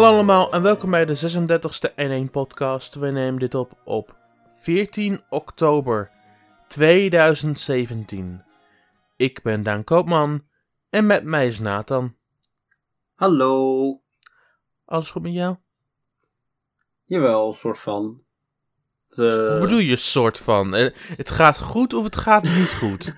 Hallo allemaal en welkom bij de 36e N1 podcast. We nemen dit op op 14 oktober 2017. Ik ben Daan Koopman en met mij is Nathan. Hallo. Alles goed met jou? Jawel, soort van. De... Hoe bedoel je soort van? Eh, het gaat goed of het gaat niet goed?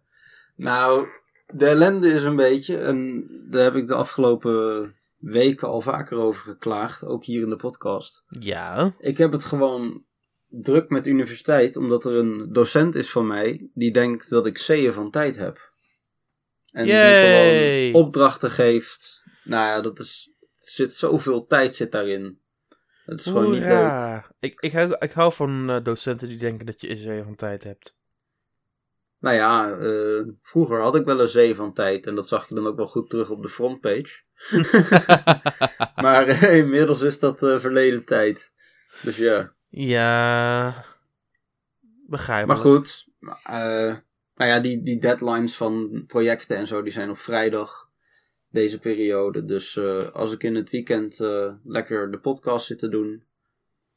nou, de ellende is een beetje, en daar heb ik de afgelopen weken al vaker over geklaagd, ook hier in de podcast. Ja. Ik heb het gewoon druk met universiteit, omdat er een docent is van mij die denkt dat ik zeeën van tijd heb. En die gewoon opdrachten geeft. Nou ja, dat is, zit zoveel tijd zit daarin. Het is gewoon niet leuk. Ik, ik, hou, ik hou van uh, docenten die denken dat je een zee van tijd hebt. Nou ja, uh, vroeger had ik wel een zee van tijd. En dat zag je dan ook wel goed terug op de frontpage. maar uh, inmiddels is dat verleden tijd. Dus ja. Ja. Begrijp Maar goed. nou ja, die, die deadlines van projecten en zo, die zijn op vrijdag deze periode. Dus als ik in het weekend lekker de podcast zit te doen,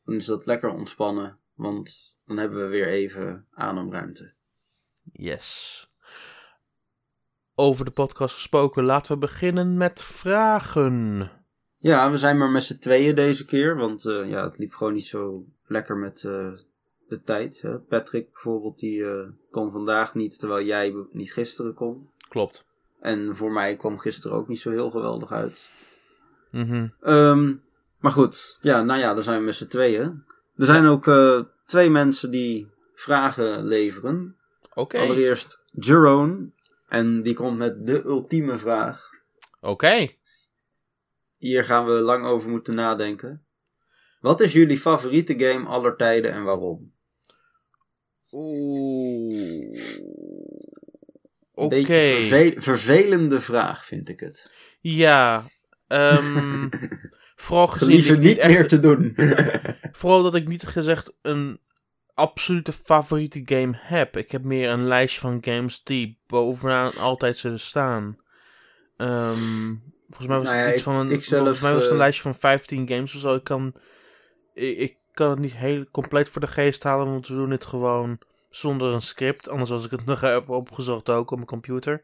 dan is dat lekker ontspannen. Want dan hebben we weer even ademruimte. Yes. Over de podcast gesproken, laten we beginnen met vragen. Ja, we zijn maar met z'n tweeën deze keer, want uh, ja, het liep gewoon niet zo lekker met de tijd. Hè? Patrick bijvoorbeeld, die kon vandaag niet, terwijl jij niet gisteren kon. Klopt. En voor mij kwam gisteren ook niet zo heel geweldig uit. Mm maar goed, ja, nou ja, daar zijn we met z'n tweeën. Er zijn ook uh, twee mensen die vragen leveren. Oké. Allereerst Jerome. En die komt met de ultieme vraag. Oké. Hier gaan we lang over moeten nadenken. Wat is jullie favoriete game aller tijden en waarom? Oeh. Beetje vervelende vraag, vind ik het. Ja, um, vooral gezien... Liever niet, echt, meer te doen. vooral dat ik niet gezegd een absolute favoriete game heb. Ik heb meer een lijstje van games die bovenaan altijd zullen staan. Um, volgens mij was het nou iets van een, ik zelf, volgens mij was het een uh, lijstje van 15 games of zo. Ik kan, ik, ik kan het niet heel compleet voor de geest halen, want we doen het gewoon zonder een script. Anders was ik het nog even opgezocht ook op mijn computer.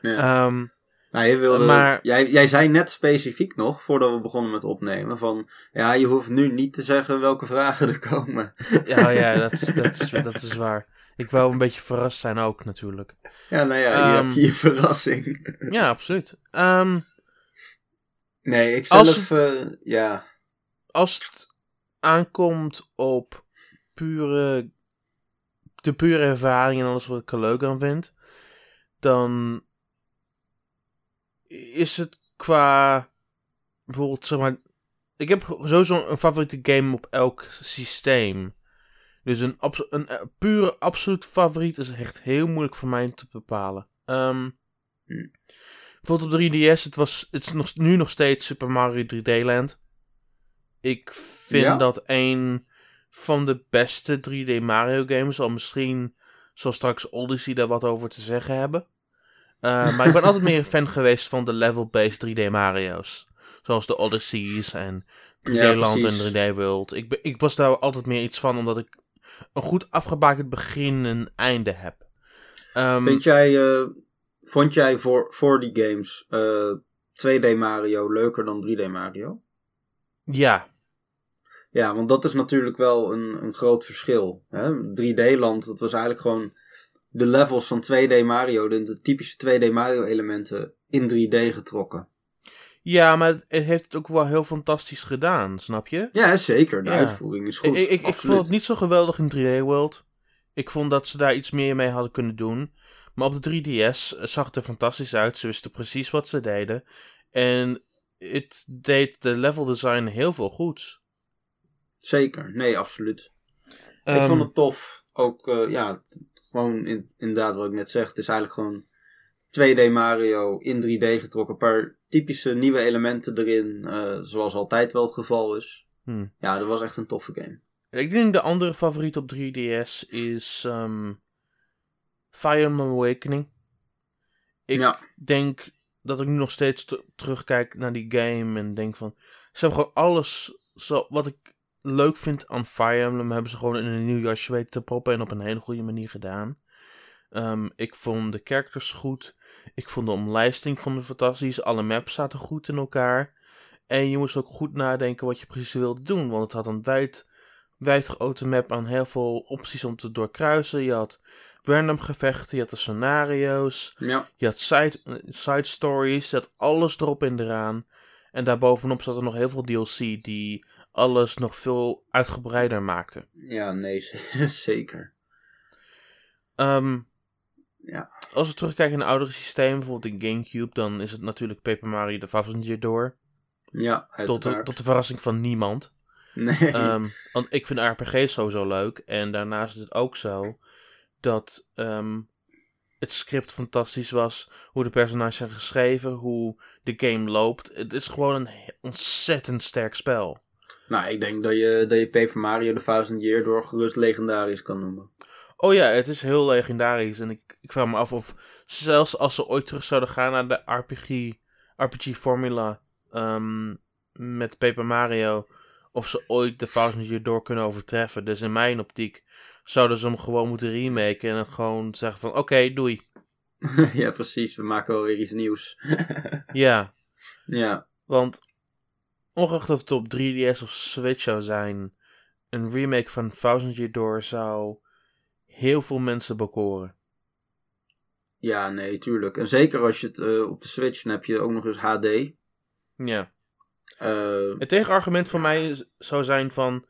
Ja. Um, nou, je wilde, maar, jij, jij zei net specifiek nog, voordat we begonnen met opnemen, van ja, je hoeft nu niet te zeggen welke vragen er komen. Ja, ja dat, dat, is, dat is waar. Ik wou een beetje verrast zijn ook natuurlijk. Ja, nou ja, je um, hebt je verrassing. Ja, absoluut. Um, nee, ik zelf, als, uh, ja. Als het aankomt op pure de pure ervaring en alles wat ik er leuk aan vind, dan is het qua bijvoorbeeld zeg maar. Ik heb sowieso een favoriete game op elk systeem. Dus een, een, een pure absoluut favoriet is echt heel moeilijk voor mij te bepalen. Um, bijvoorbeeld op 3DS, het, was, het is nog, nu nog steeds Super Mario 3D Land. Ik vind dat een van de beste 3D Mario games. Al misschien zal straks Odyssey daar wat over te zeggen hebben. Uh, maar ik ben altijd meer een fan geweest van de level-based 3D Mario's. Zoals de Odysseys en 3D ja, Land en 3D World. Ik, ik was daar altijd meer iets van, omdat ik een goed afgebakend begin en einde heb. Um, Vind jij, uh, vond jij voor, voor die games uh, eh, 2D Mario leuker dan 3D Mario? Ja, ja, want dat is natuurlijk wel een, een groot verschil. 3D-land, dat was eigenlijk gewoon de levels van 2D Mario, de, de typische 2D Mario-elementen in 3D getrokken. Ja, maar het heeft het ook wel heel fantastisch gedaan, snap je? Ja, zeker. De uitvoering is goed. Ik, ik, ik, vond het niet zo geweldig in 3D World. Ik vond dat ze daar iets meer mee hadden kunnen doen. Maar op de 3DS zag het er fantastisch uit. Ze wisten precies wat ze deden. En het deed de level design heel veel goeds. Zeker, nee, absoluut. ik vond ehm, het tof. Ook, uh, ja, gewoon in, inderdaad wat ik net zeg. Het is eigenlijk gewoon 2D Mario in 3D getrokken. Een paar typische nieuwe elementen erin. Uh, zoals altijd wel het geval is. Hmm. Ja, dat was echt een toffe game. Ik denk de andere favoriet op 3DS is um, Fire Emblem Awakening. Ik denk dat ik nu nog steeds terugkijk naar die game en denk van Ze hebben gewoon alles zo, wat ik leuk vind aan Fire Emblem, hebben ze gewoon in een nieuw jasje weten te proppen en op een hele goede manier gedaan. Ehm, ik vond de characters goed. Ik vond de omlijsting vond fantastisch. Alle maps zaten goed in elkaar. En je moest ook goed nadenken wat je precies wilde doen. Want het had een wijd, wijd grote map aan heel veel opties om te doorkruisen. Je had random gevechten, je had de scenario's. Ja. Je had side, side stories. Je had alles erop en eraan. En daarbovenop zat er nog heel veel DLC die alles nog veel uitgebreider maakte. Ja, nee, zeker. Um, ja. Als we terugkijken naar oudere systemen, bijvoorbeeld in Gamecube, dan is het natuurlijk Paper Mario de Year Door. Ja, tot de, tot de verrassing van niemand. Nee. Um, want ik vind RPG's sowieso leuk. En daarnaast is het ook zo dat um, het script fantastisch was. Hoe de personages zijn geschreven. Hoe de game loopt. Het is gewoon een ontzettend sterk spel. Nou, ik denk dat je, dat je Paper Mario de Thousand Year door gerust legendarisch kan noemen. Oh ja, het is heel legendarisch. En ik, ik vraag me af of zelfs als ze ooit terug zouden gaan naar de RPG, RPG-formula um, met Paper Mario, of ze ooit de Thousand Year door kunnen overtreffen. Dus in mijn optiek zouden ze hem gewoon moeten remaken en dan gewoon zeggen van oké, doei. ja, precies. We maken wel weer iets nieuws. ja. Ja. Want ongeacht of het op 3DS of Switch zou zijn, een remake van Thousand Year Door zou heel veel mensen bekoren. Ja, nee, tuurlijk. En zeker als je het uh, op de Switch, dan heb je ook nog eens HD. Ja. Uh, het tegenargument voor mij zou zijn van,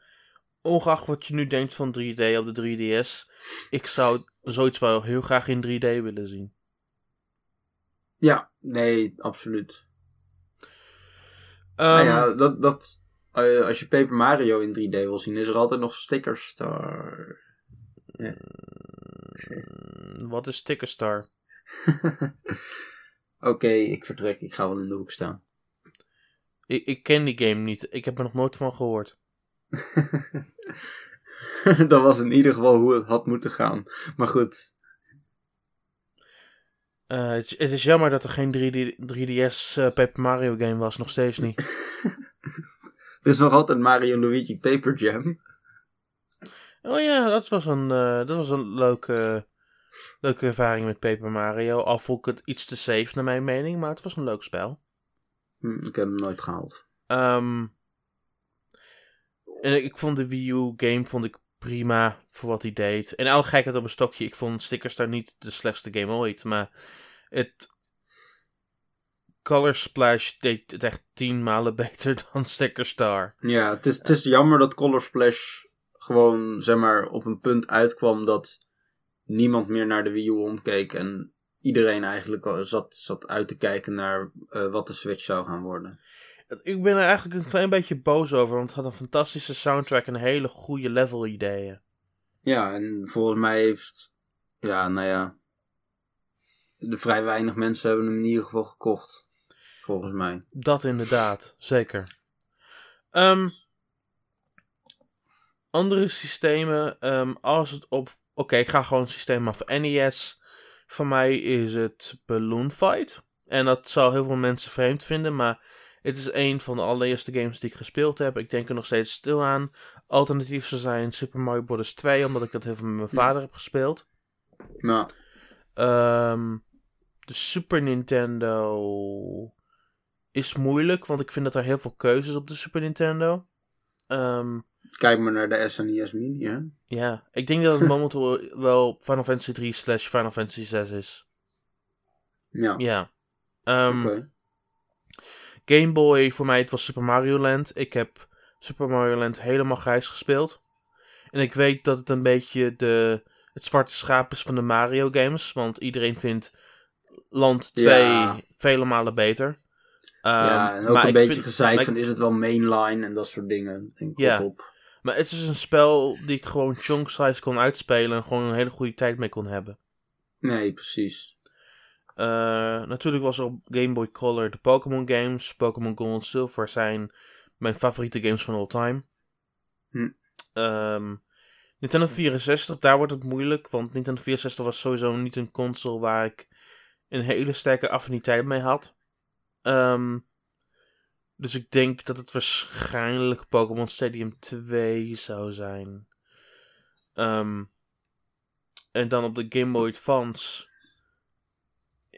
ongeacht wat je nu denkt van 3D op de 3DS, ik zou zoiets wel heel graag in 3D willen zien. Ja, nee, absoluut. Nou ja, dat, dat, uh, als je Paper Mario in 3D wil zien, is er altijd nog stickers daar. Ja. Wat is Stickerstar? Oké, okay, ik vertrek. Ik ga wel in de hoek staan. Ik, ik ken die game niet. Ik heb er nog nooit van gehoord. dat was in ieder geval hoe het had moeten gaan. Maar goed. Uh, het, het, is jammer dat er geen 3D, 3DS uh, Paper Mario game was. Nog steeds niet. er is nog altijd Mario Luigi Paper Jam. Oh ja, dat was een, uh, dat was een leuke, leuke ervaring met Paper Mario. Al vond ik het iets te safe naar mijn mening, maar het was een leuk spel. Hm, ik heb hem nooit gehaald. Um, en ik vond de Wii U game vond ik prima voor wat hij deed. En al gekheid op een stokje, ik vond Stickers daar niet de slechtste game ooit. Maar het Color Splash deed het echt tien malen beter dan Sticker Star. Ja, het is, het is jammer dat Color Splash gewoon, zeg maar, op een punt uitkwam dat niemand meer naar de Wii U omkeek. En iedereen eigenlijk zat, zat uit te kijken naar uh, wat de Switch zou gaan worden. Ik ben er eigenlijk een klein beetje boos over, want het had een fantastische soundtrack en hele goede level ideeën. Ja, en volgens mij heeft, ja, nou ja, de vrij weinig mensen hebben hem in ieder geval gekocht. Volgens mij. Dat inderdaad, zeker. Um, andere systemen, um, als het op. Oké, okay, ik ga gewoon een systeem af. NES. Voor mij is het Balloon Fight. En dat zou heel veel mensen vreemd vinden, maar het is een van de allereerste games die ik gespeeld heb. Ik denk er nog steeds stil aan. Alternatief zou zijn Super Mario Bros. 2, omdat ik dat heel veel met mijn vader heb gespeeld. Ja. Um, de Super Nintendo is moeilijk, want ik vind dat er heel veel keuzes op de Super Nintendo. Um, Kijk maar naar de SNES Mini, hè? Ja, ik denk dat het momenteel wel Final Fantasy 3 slash Final Fantasy 6 is. Ja. Ja. Um, Oké. Okay. Game Boy, voor mij het was Super Mario Land. Ik heb Super Mario Land helemaal grijs gespeeld. En ik weet dat het een beetje de, het zwarte schaap is van de Mario games. Want iedereen vindt Land 2 Ja. vele malen beter. Um, ja, en ook maar een beetje vind- gezeik ik- van is het wel mainline en dat soort dingen. Denk Ja. op. Maar het is een spel die ik gewoon chunk size kon uitspelen en gewoon een hele goede tijd mee kon hebben. Nee, precies. Eh, natuurlijk was er op Game Boy Color de Pokémon games. Pokémon Gold en Silver zijn mijn favoriete games van all time. Hm. Ehm, Nintendo 64, daar wordt het moeilijk. Want Nintendo 64 was sowieso niet een console waar ik een hele sterke affiniteit mee had. Ehm, Dus ik denk dat het waarschijnlijk Pokémon Stadium 2 zou zijn. Ehm, en dan op de Game Boy Advance.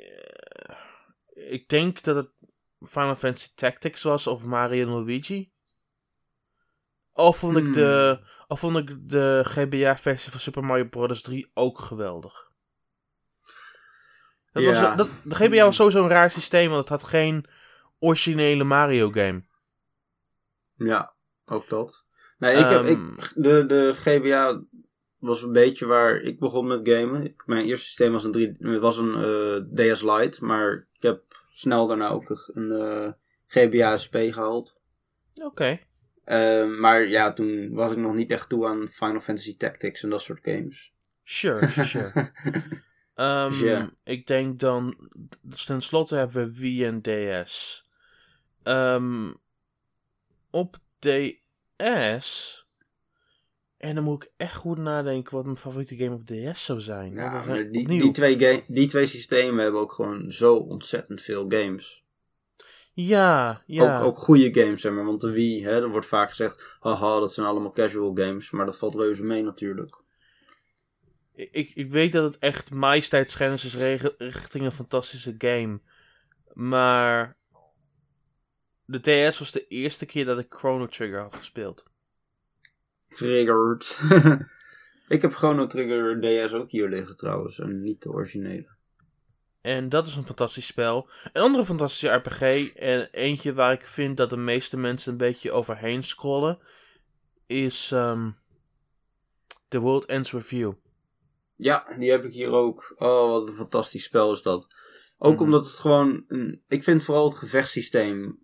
Uh, ik denk dat het Final Fantasy Tactics was of Mario Luigi. Of vond, ik de, hmm. of vond ik de GBA-versie van Super Mario Bros. 3 ook geweldig. Dat was, dat, de GBA was sowieso een raar systeem, want het had geen originele Mario game. Ja, ook dat. Nee, ik heb, ik, ehm, de, de GBA was een beetje waar ik begon met gamen. Mijn eerste systeem was een, 3, was een uh, eh, DS Lite, maar ik heb snel daarna ook een uh, eh, GBA SP gehaald. Oké. Ehm, maar ja, toen was ik nog niet echt toe aan Final Fantasy Tactics en dat soort games. Sure, sure. um, Ik denk dan, ten slotte hebben we Wii en DS. Um, op DS. En dan moet ik echt goed nadenken wat mijn favoriete game op DS zou zijn. Ja, maar die, die, twee die twee systemen hebben ook gewoon zo ontzettend veel games. Ja, ja. Ook, ook goede games, zeg maar. Want de Wii, hè, er wordt vaak gezegd... Haha, dat zijn allemaal casual games. Maar dat valt reuze mee natuurlijk. Ik, ik weet dat het echt majesteitsschennis is richting een fantastische game. Maar... De DS was de eerste keer dat ik Chrono Trigger had gespeeld. Triggered. ik heb Chrono Trigger DS ook hier liggen trouwens. En niet de originele. En dat is een fantastisch spel. Een andere fantastische RPG, en eentje waar ik vind dat de meeste mensen een beetje overheen scrollen, is um, The World Ends With You. Ja, die heb ik hier ook. Oh, wat een fantastisch spel is dat. Ook mhm. omdat het gewoon. Een, ik vind vooral het gevechtssysteem.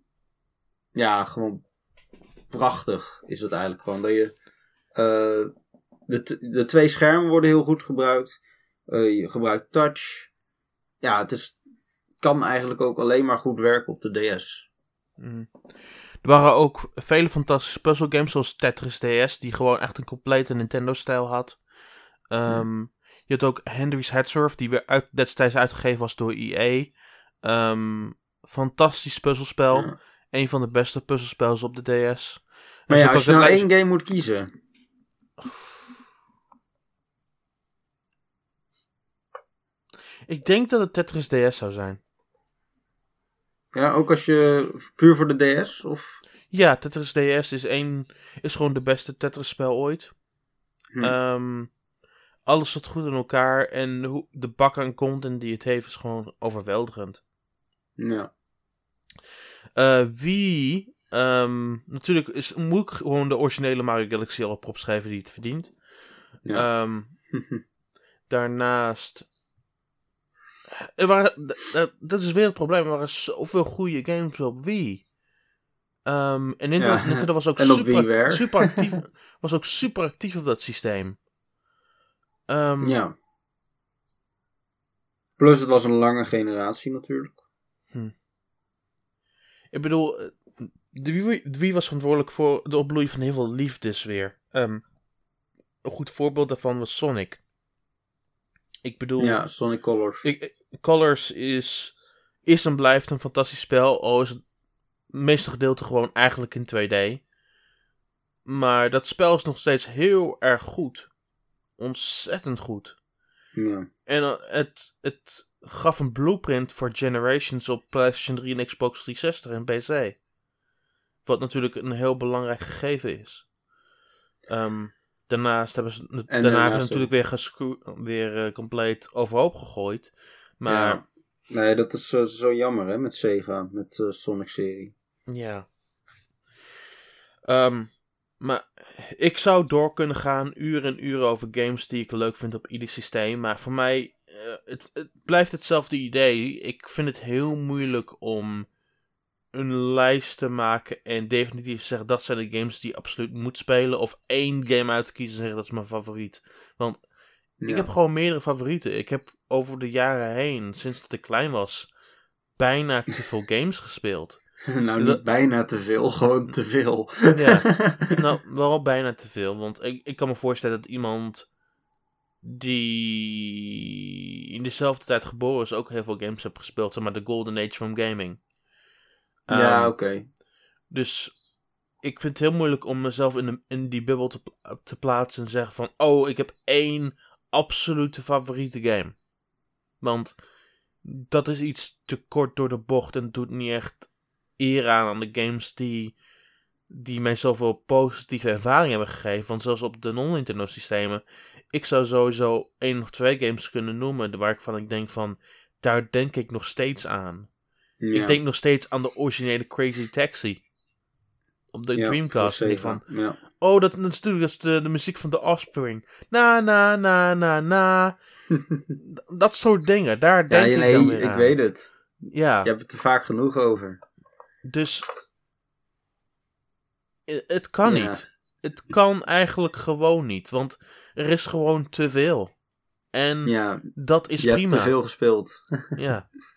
Ja, gewoon prachtig is het eigenlijk gewoon. Dat je. Uh, de, de twee schermen worden heel goed gebruikt. Uh, je gebruikt touch ja, het is, kan eigenlijk ook alleen maar goed werken op de DS. Mhm. Er waren ook vele fantastische puzzle games zoals Tetris DS, die gewoon echt een complete Nintendo-stijl had. Ehm, je had ook Henry's Headsurf, die weer uit, destijds uitgegeven was door EA. Um, fantastisch puzzelspel. Een van de beste puzzelspels op de DS. Maar ja, als je nou één game moet kiezen. Ik denk dat het Tetris DS zou zijn. Ja, ook als je puur voor de DS? Of? Ja, Tetris DS is, een, is gewoon de beste Tetris-spel ooit. Hm. Ehm, alles zit goed in elkaar en hoe, de bak aan content die het heeft is gewoon overweldigend. Ja. Uh, wie, ehm, natuurlijk is, moet ik gewoon de originele Mario Galaxy al op opschrijven die het verdient. Ja. Um, daarnaast er waren, dat is weer het probleem. Er waren zoveel goede games op Wii. Um, en Nintendo, was ook super, super, actief, was ook super actief op dat systeem. Ja. Plus het was een lange generatie natuurlijk. Hm. Ik bedoel, Wii, was verantwoordelijk voor de opbloei van heel veel liefdes weer. Um, een goed voorbeeld daarvan was Sonic. Ik bedoel... Ja, Sonic Colors. Ik, Colors is, is en blijft een fantastisch spel. Al is het meeste gedeelte gewoon eigenlijk in 2D. Maar dat spel is nog steeds heel erg goed. Ontzettend goed. Ja. En uh, het, het gaf een blueprint voor Generations op PlayStation 3 en Xbox 360 en PC. Wat natuurlijk een heel belangrijk gegeven is. Um, Daarnaast hebben ze, daarna hebben ze natuurlijk weer, weer uh, compleet overhoop gegooid. Maar... Ja. Nee, dat is uh, zo jammer hè, met Sega, met de uh, Sonic-serie. Ja. Um, maar ik zou door kunnen gaan, uren en uren over games die ik leuk vind op ieder systeem. Maar voor mij, uh, het, het blijft hetzelfde idee. Ik vind het heel moeilijk om een lijst te maken en definitief zeggen dat zijn de games die je absoluut moet spelen. Of één game uit te kiezen en zeggen dat is mijn favoriet. Want ik heb gewoon meerdere favorieten. Ik heb over de jaren heen, sinds dat ik klein was, bijna te veel games gespeeld. nou, niet bijna te veel, gewoon te veel. ja, nou, wel bijna te veel. Want ik, ik kan me voorstellen dat iemand die in dezelfde tijd geboren is ook heel veel games heeft gespeeld. Zeg maar de Golden Age van gaming ja, ehm, oké. Dus ik vind het heel moeilijk om mezelf in, de, in die bubbel te, te plaatsen en zeggen van... Oh, ik heb één absolute favoriete game. Want dat is iets te kort door de bocht en doet niet echt eer aan aan de games die, die mij zoveel positieve ervaring hebben gegeven. Want zelfs op de non-Nintendo systemen, ik zou sowieso één of twee games kunnen noemen waarvan ik denk van, daar denk ik nog steeds aan. Ik denk nog steeds aan de originele Crazy Taxi. Op de Dreamcast. En van, ja. Oh, dat, dat is natuurlijk dat is de, de muziek van The Offspring. Na, na, na, na, na. dat soort dingen, daar denk ja, nee, ik dan weer ik weet het. Ja. Je hebt het er vaak genoeg over. Dus het kan niet. Het kan eigenlijk gewoon niet, want er is gewoon te veel. En ja, dat is je prima. Je hebt te veel gespeeld. ja.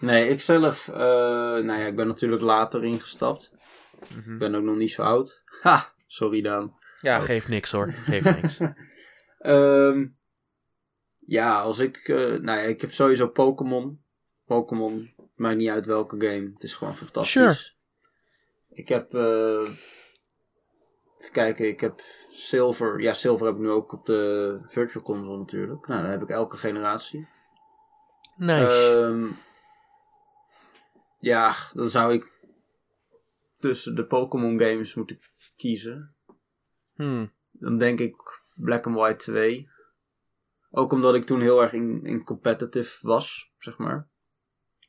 Nee, ik zelf, uh, nou ja, ik ben natuurlijk later ingestapt. Mhm. Ik ben ook nog niet zo oud. Ha, sorry dan. Ja, oh. geeft niks hoor, geeft niks. um, ja, als ik, uh, nou ja, ik heb sowieso Pokémon. Pokémon, maakt niet uit welke game. Het is gewoon fantastisch. Sure. Ik heb, uh, even kijken, ik heb Silver. Ja, Silver heb ik nu ook op de Virtual Console natuurlijk. Nou, dan heb ik elke generatie. Nice. Um, ja, dan zou ik tussen de Pokémon games moeten kiezen. Hmm. Dan denk ik Black and White 2. Ook omdat ik toen heel erg in, in competitive was, zeg maar.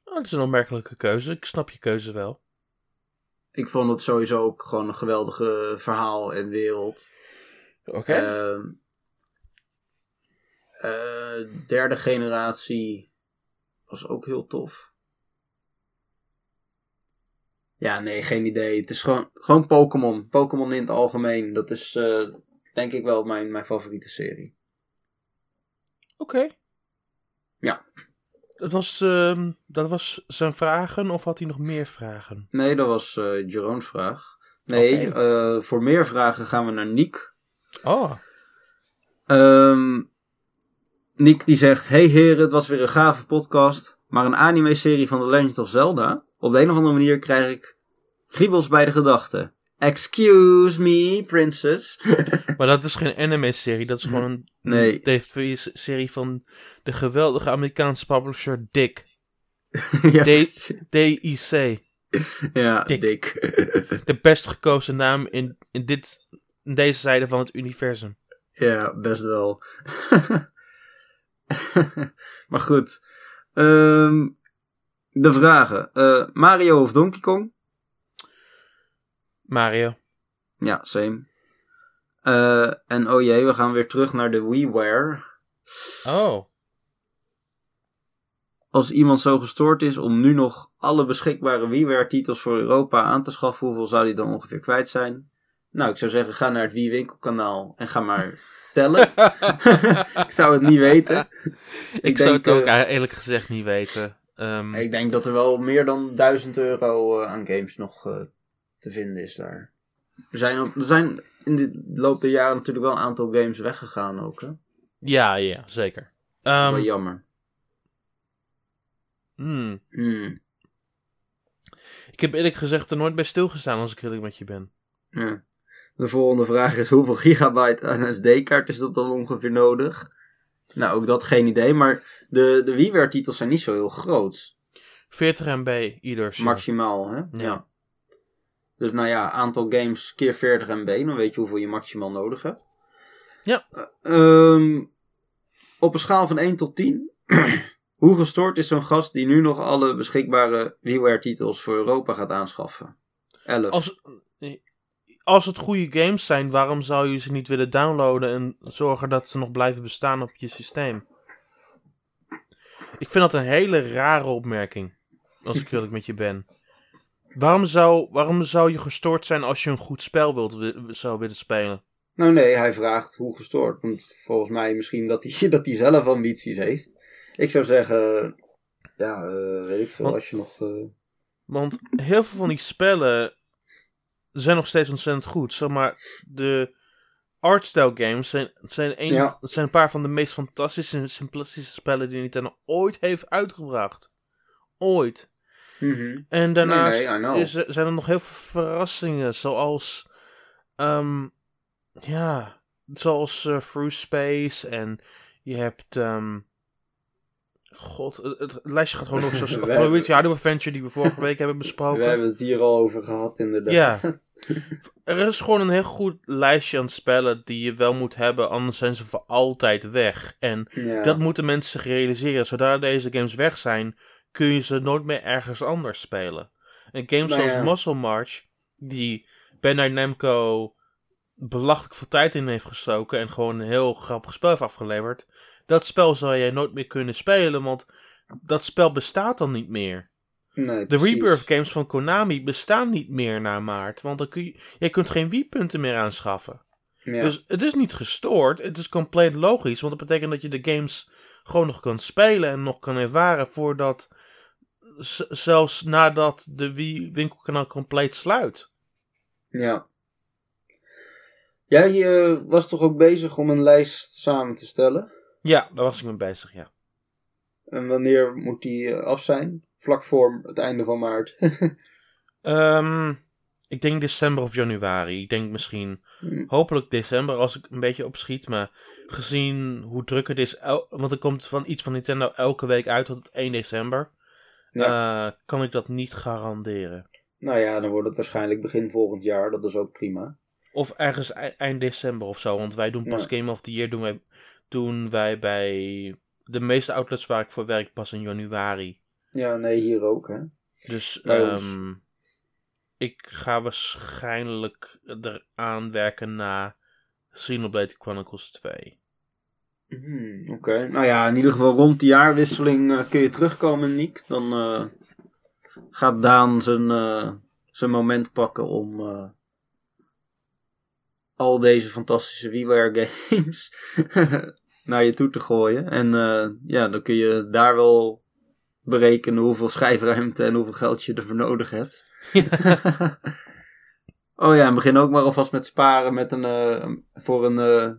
Oh, dat is een onmerkelijke keuze. Ik snap je keuze wel. Ik vond het sowieso ook gewoon een geweldige verhaal en wereld. Oké. Okay. Uh, uh, derde generatie was ook heel tof. Ja, nee, geen idee. Het is gewoon, gewoon Pokémon. Pokémon in het algemeen. Dat is uh, denk ik wel mijn, mijn favoriete serie. Oké. Ja. Dat was, uh, dat was zijn vragen of had hij nog meer vragen? Nee, dat was uh, Jeroen's vraag. Nee, okay. uh, voor meer vragen gaan we naar Niek. Oh. Um, Niek die zegt: Hey heren, het was weer een gave podcast. Maar een anime-serie van The Legend of Zelda. Op de een of andere manier krijg ik kriebels bij de gedachten. Excuse me, princess. maar dat is geen anime-serie, dat is gewoon een nee. TV-serie van de geweldige Amerikaanse publisher Dick. ja, D-I-C. Ja, Dick. Dick. de best gekozen naam in, in, dit, in deze zijde van het universum. Ja, best wel. maar goed. Um, de vragen. Uh, Mario of Donkey Kong? Mario. Ja, same. Uh, en oh jee, we gaan weer terug naar de WiiWare. Oh. Als iemand zo gestoord is om nu nog alle beschikbare WiiWare-titels voor Europa aan te schaffen, hoeveel zou die dan ongeveer kwijt zijn? Nou, ik zou zeggen, ga naar het Wii Winkelkanaal en ga maar tellen. ik zou het niet weten. Ik, ik zou het ook uh, eerlijk gezegd niet weten. Um... Ik denk dat er wel meer dan 1000 euro uh, aan games nog uh, te vinden is daar. Er zijn, er zijn in de loop der jaren natuurlijk wel een aantal games weggegaan ook, hè? Ja, ja, zeker. Dat is wel ehm, jammer. Hmm. Hmm. Ik heb eerlijk gezegd er nooit bij stilgestaan als ik eerlijk met je ben. Ja. De volgende vraag is: hoeveel gigabyte aan SD-kaart is dat dan ongeveer nodig? Nou, ook dat geen idee, maar de, de WiiWare-titels zijn niet zo heel groot. 40 MB ieder. Maximaal, hè? ja. Dus nou ja, aantal games keer 40 MB, dan weet je hoeveel je maximaal nodig hebt. Ja. Uh, op een schaal van 1 tot 10, hoe gestoord is zo'n gast die nu nog alle beschikbare WiiWare-titels voor Europa gaat aanschaffen? 11. Als, als het goede games zijn, waarom zou je ze niet willen downloaden en zorgen dat ze nog blijven bestaan op je systeem? Ik vind dat een hele rare opmerking, als ik eerlijk met je ben. Waarom zou, waarom zou je gestoord zijn als je een goed spel wilt, zou willen spelen? Nou nee, hij vraagt hoe gestoord. Want volgens mij misschien dat hij, dat hij zelf ambities heeft. Ik zou zeggen, ja, uh, weet ik veel, want, als je nog... Uh... Want heel veel van die spellen zijn nog steeds ontzettend goed. Zeg maar, de artstyle games zijn, zijn, een, zijn een paar van de meest fantastische en simplistische spellen die Nintendo ooit heeft uitgebracht. Ooit. Mhm. En daarnaast Nee, nee, I know. is, zijn er nog heel veel verrassingen, zoals, ehm, ja, zoals eh Through Space en je hebt, ehm, god, het, het lijstje gaat gewoon nog zo, ja, de Adventure die we vorige week hebben besproken. We hebben het hier al over gehad, inderdaad. Ja. Er is gewoon een heel goed lijstje aan spellen die je wel moet hebben, anders zijn ze voor altijd weg. En Ja. dat moeten mensen zich realiseren. Zodra deze games weg zijn, kun je ze nooit meer ergens anders spelen. En games Nou zoals. Muscle March, die Bandai Namco belachelijk veel tijd in heeft gestoken en gewoon een heel grappig spel heeft afgeleverd, dat spel zal je nooit meer kunnen spelen, want dat spel bestaat dan niet meer. nee, De. Rebirth games van Konami bestaan niet meer na maart, want dan kun je, je kunt geen Wii-punten meer aanschaffen. Ja. Dus het is niet gestoord, het is compleet logisch, want dat betekent dat je de games gewoon nog kan spelen en nog kan ervaren voordat, zelfs nadat de Wii winkelkanaal compleet sluit. Ja. Jij eh, was toch ook bezig om een lijst samen te stellen? Ja, daar was ik mee bezig, ja. En wanneer moet die eh, af zijn? Vlak voor het einde van maart. Ehm, ik denk december of januari. Ik denk misschien Hm, hopelijk december als ik een beetje opschiet. Maar gezien hoe druk het is, want er komt van iets van Nintendo elke week uit tot 1 december, eh, kan ik dat niet garanderen. nou ja, dan wordt het waarschijnlijk begin volgend jaar. Dat is ook prima. Of ergens e- eind december of zo. Want wij doen pas Ja. Game of the Year doen wij, doen wij bij de meeste outlets waar ik voor werk pas in januari. Ja, nee, hier ook, hè. Dus ehm, ik ga waarschijnlijk eraan werken na Xenoblade Chronicles 2. Hmm, Oké, nou ja, in ieder geval rond de jaarwisseling eh, kun je terugkomen, Niek. Dan eh, gaat Daan zijn, eh, zijn moment pakken om al deze fantastische WiiWare games naar je toe te gooien. En eh, ja, dan kun je daar wel berekenen hoeveel schijfruimte en hoeveel geld je ervoor nodig hebt. oh ja, en begin ook maar alvast met sparen met een, eh, voor een eh,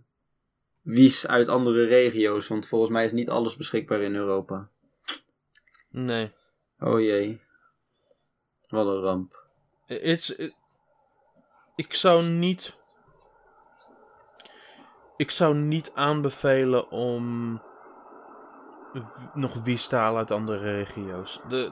wies uit andere regio's. Want volgens mij is niet alles beschikbaar in Europa. Nee. Oh jee. Wat een ramp. It's, it- ik zou niet. Ik zou niet aanbevelen om. nog halen uit andere regio's. De,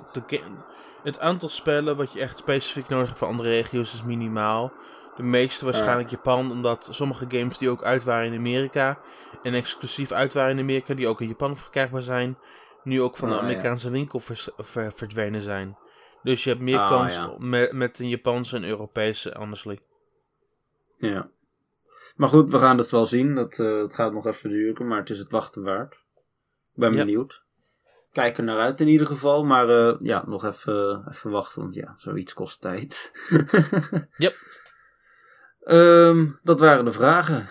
het aantal spellen wat je echt specifiek nodig hebt voor andere regio's is minimaal. De meeste waarschijnlijk Japan, omdat sommige games die ook uit waren in Amerika. En exclusief uit waren in Amerika, die ook in Japan verkrijgbaar zijn. Nu ook van de Ah, ja. Amerikaanse winkel vers- ver- verdwenen zijn. Dus je hebt meer Ah, kans ja. met, met een Japanse en Europese, honestly. Ja. Maar goed, we gaan het wel zien. Dat, eh, het gaat nog even duren, maar het is het wachten waard. Ik ben benieuwd. Kijk er naar uit in ieder geval. Maar eh, ja, nog even, even wachten, want ja, zoiets kost tijd. Yep. Ehm, dat waren de vragen.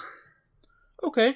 Oké.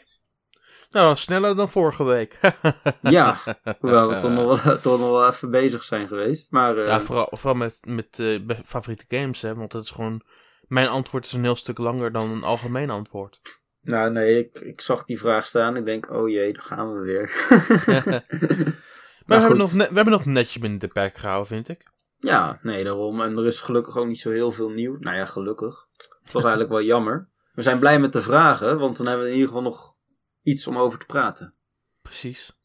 Nou, sneller dan vorige week. Ja, hoewel we toch nog, wel, toch nog wel even bezig zijn geweest. Maar ja, vooral, vooral met, met eh, favoriete games, hè. Want het is gewoon... Mijn antwoord is een heel stuk langer dan een algemeen antwoord. nou nee, ik, ik zag die vraag staan. Ik denk, oh jee, daar gaan we weer. maar we hebben, nog we hebben nog netjes binnen de perk gehouden, vind ik. Ja, nee, daarom. En er is gelukkig ook niet zo heel veel nieuw. Nou ja, gelukkig. Het was eigenlijk wel jammer. We zijn blij met de vragen, want dan hebben we in ieder geval nog iets om over te praten. Precies.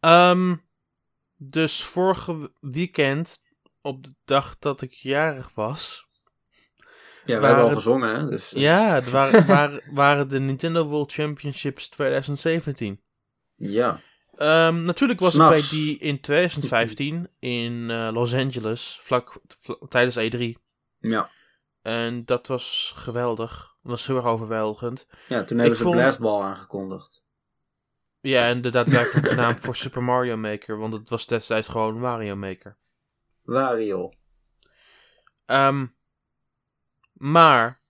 Ehm, dus vorige weekend, op de dag dat ik jarig was... Ja, we hebben al gezongen, hè? Dus, eh, Ja, het waren, waren, waren de Nintendo World Championships 2017. ja. Ehm, natuurlijk was ik bij S'nachts. die in 2015 in eh, Los Angeles, vlak vla- tijdens E3. Ja. En dat was geweldig. Dat was heel erg overweldigend. ja, toen hebben Ik ze vond- Blastball aangekondigd. Ja, en de daadwerkelijke naam voor Super Mario Maker, want het was destijds gewoon Mario Maker. Wario. Ehm, maar,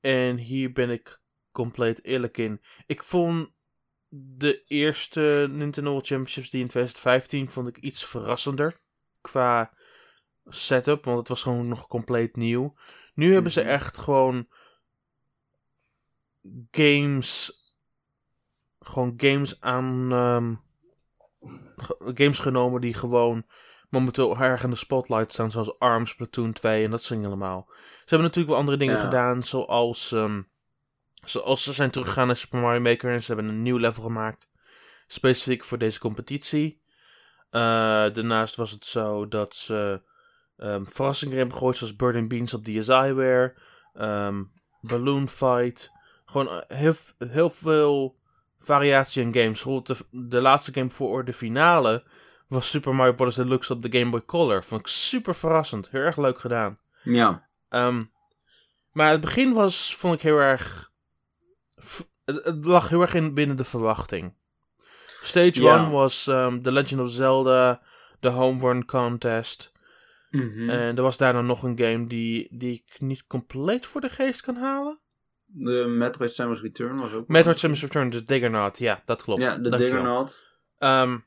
en hier ben ik compleet eerlijk in. Ik vond de eerste Nintendo World Championships die in 2015 vond ik iets verrassender qua setup, want het was gewoon nog compleet nieuw. Nu hebben ze Mhm. echt gewoon games, gewoon games aan, ehm, games genomen die gewoon momenteel erg in de spotlight staan, zoals ARMS, Platoon 2 en dat soort dingen allemaal. Ze hebben natuurlijk wel andere dingen gedaan, zoals, um, zoals ze zijn teruggegaan naar Super Mario Maker en ze hebben een nieuw level gemaakt, specifiek voor deze competitie. Uh, daarnaast was het zo dat ze um, verrassingen hebben gegooid, zoals Bird Beans op DSiWare, um, Balloon Fight, gewoon eh, heel, heel veel variatie in games. De, de laatste game voor de finale was Super Mario Bros. Deluxe op de Game Boy Color. Vond ik super verrassend. Heel erg leuk gedaan. Ja. Um, maar het begin was, vond ik heel erg... Het, lag heel erg in binnen de verwachting. Stage 1 was um, The Legend of Zelda, de Home Run Contest. Mm -hmm. En er was daarna nog een game die, die ik niet compleet voor de geest kan halen. De Metroid Samus Return was ook. Metroid Samus Return, de Diggernaut, ja, dat klopt. Ja, de Diggernaut. Um,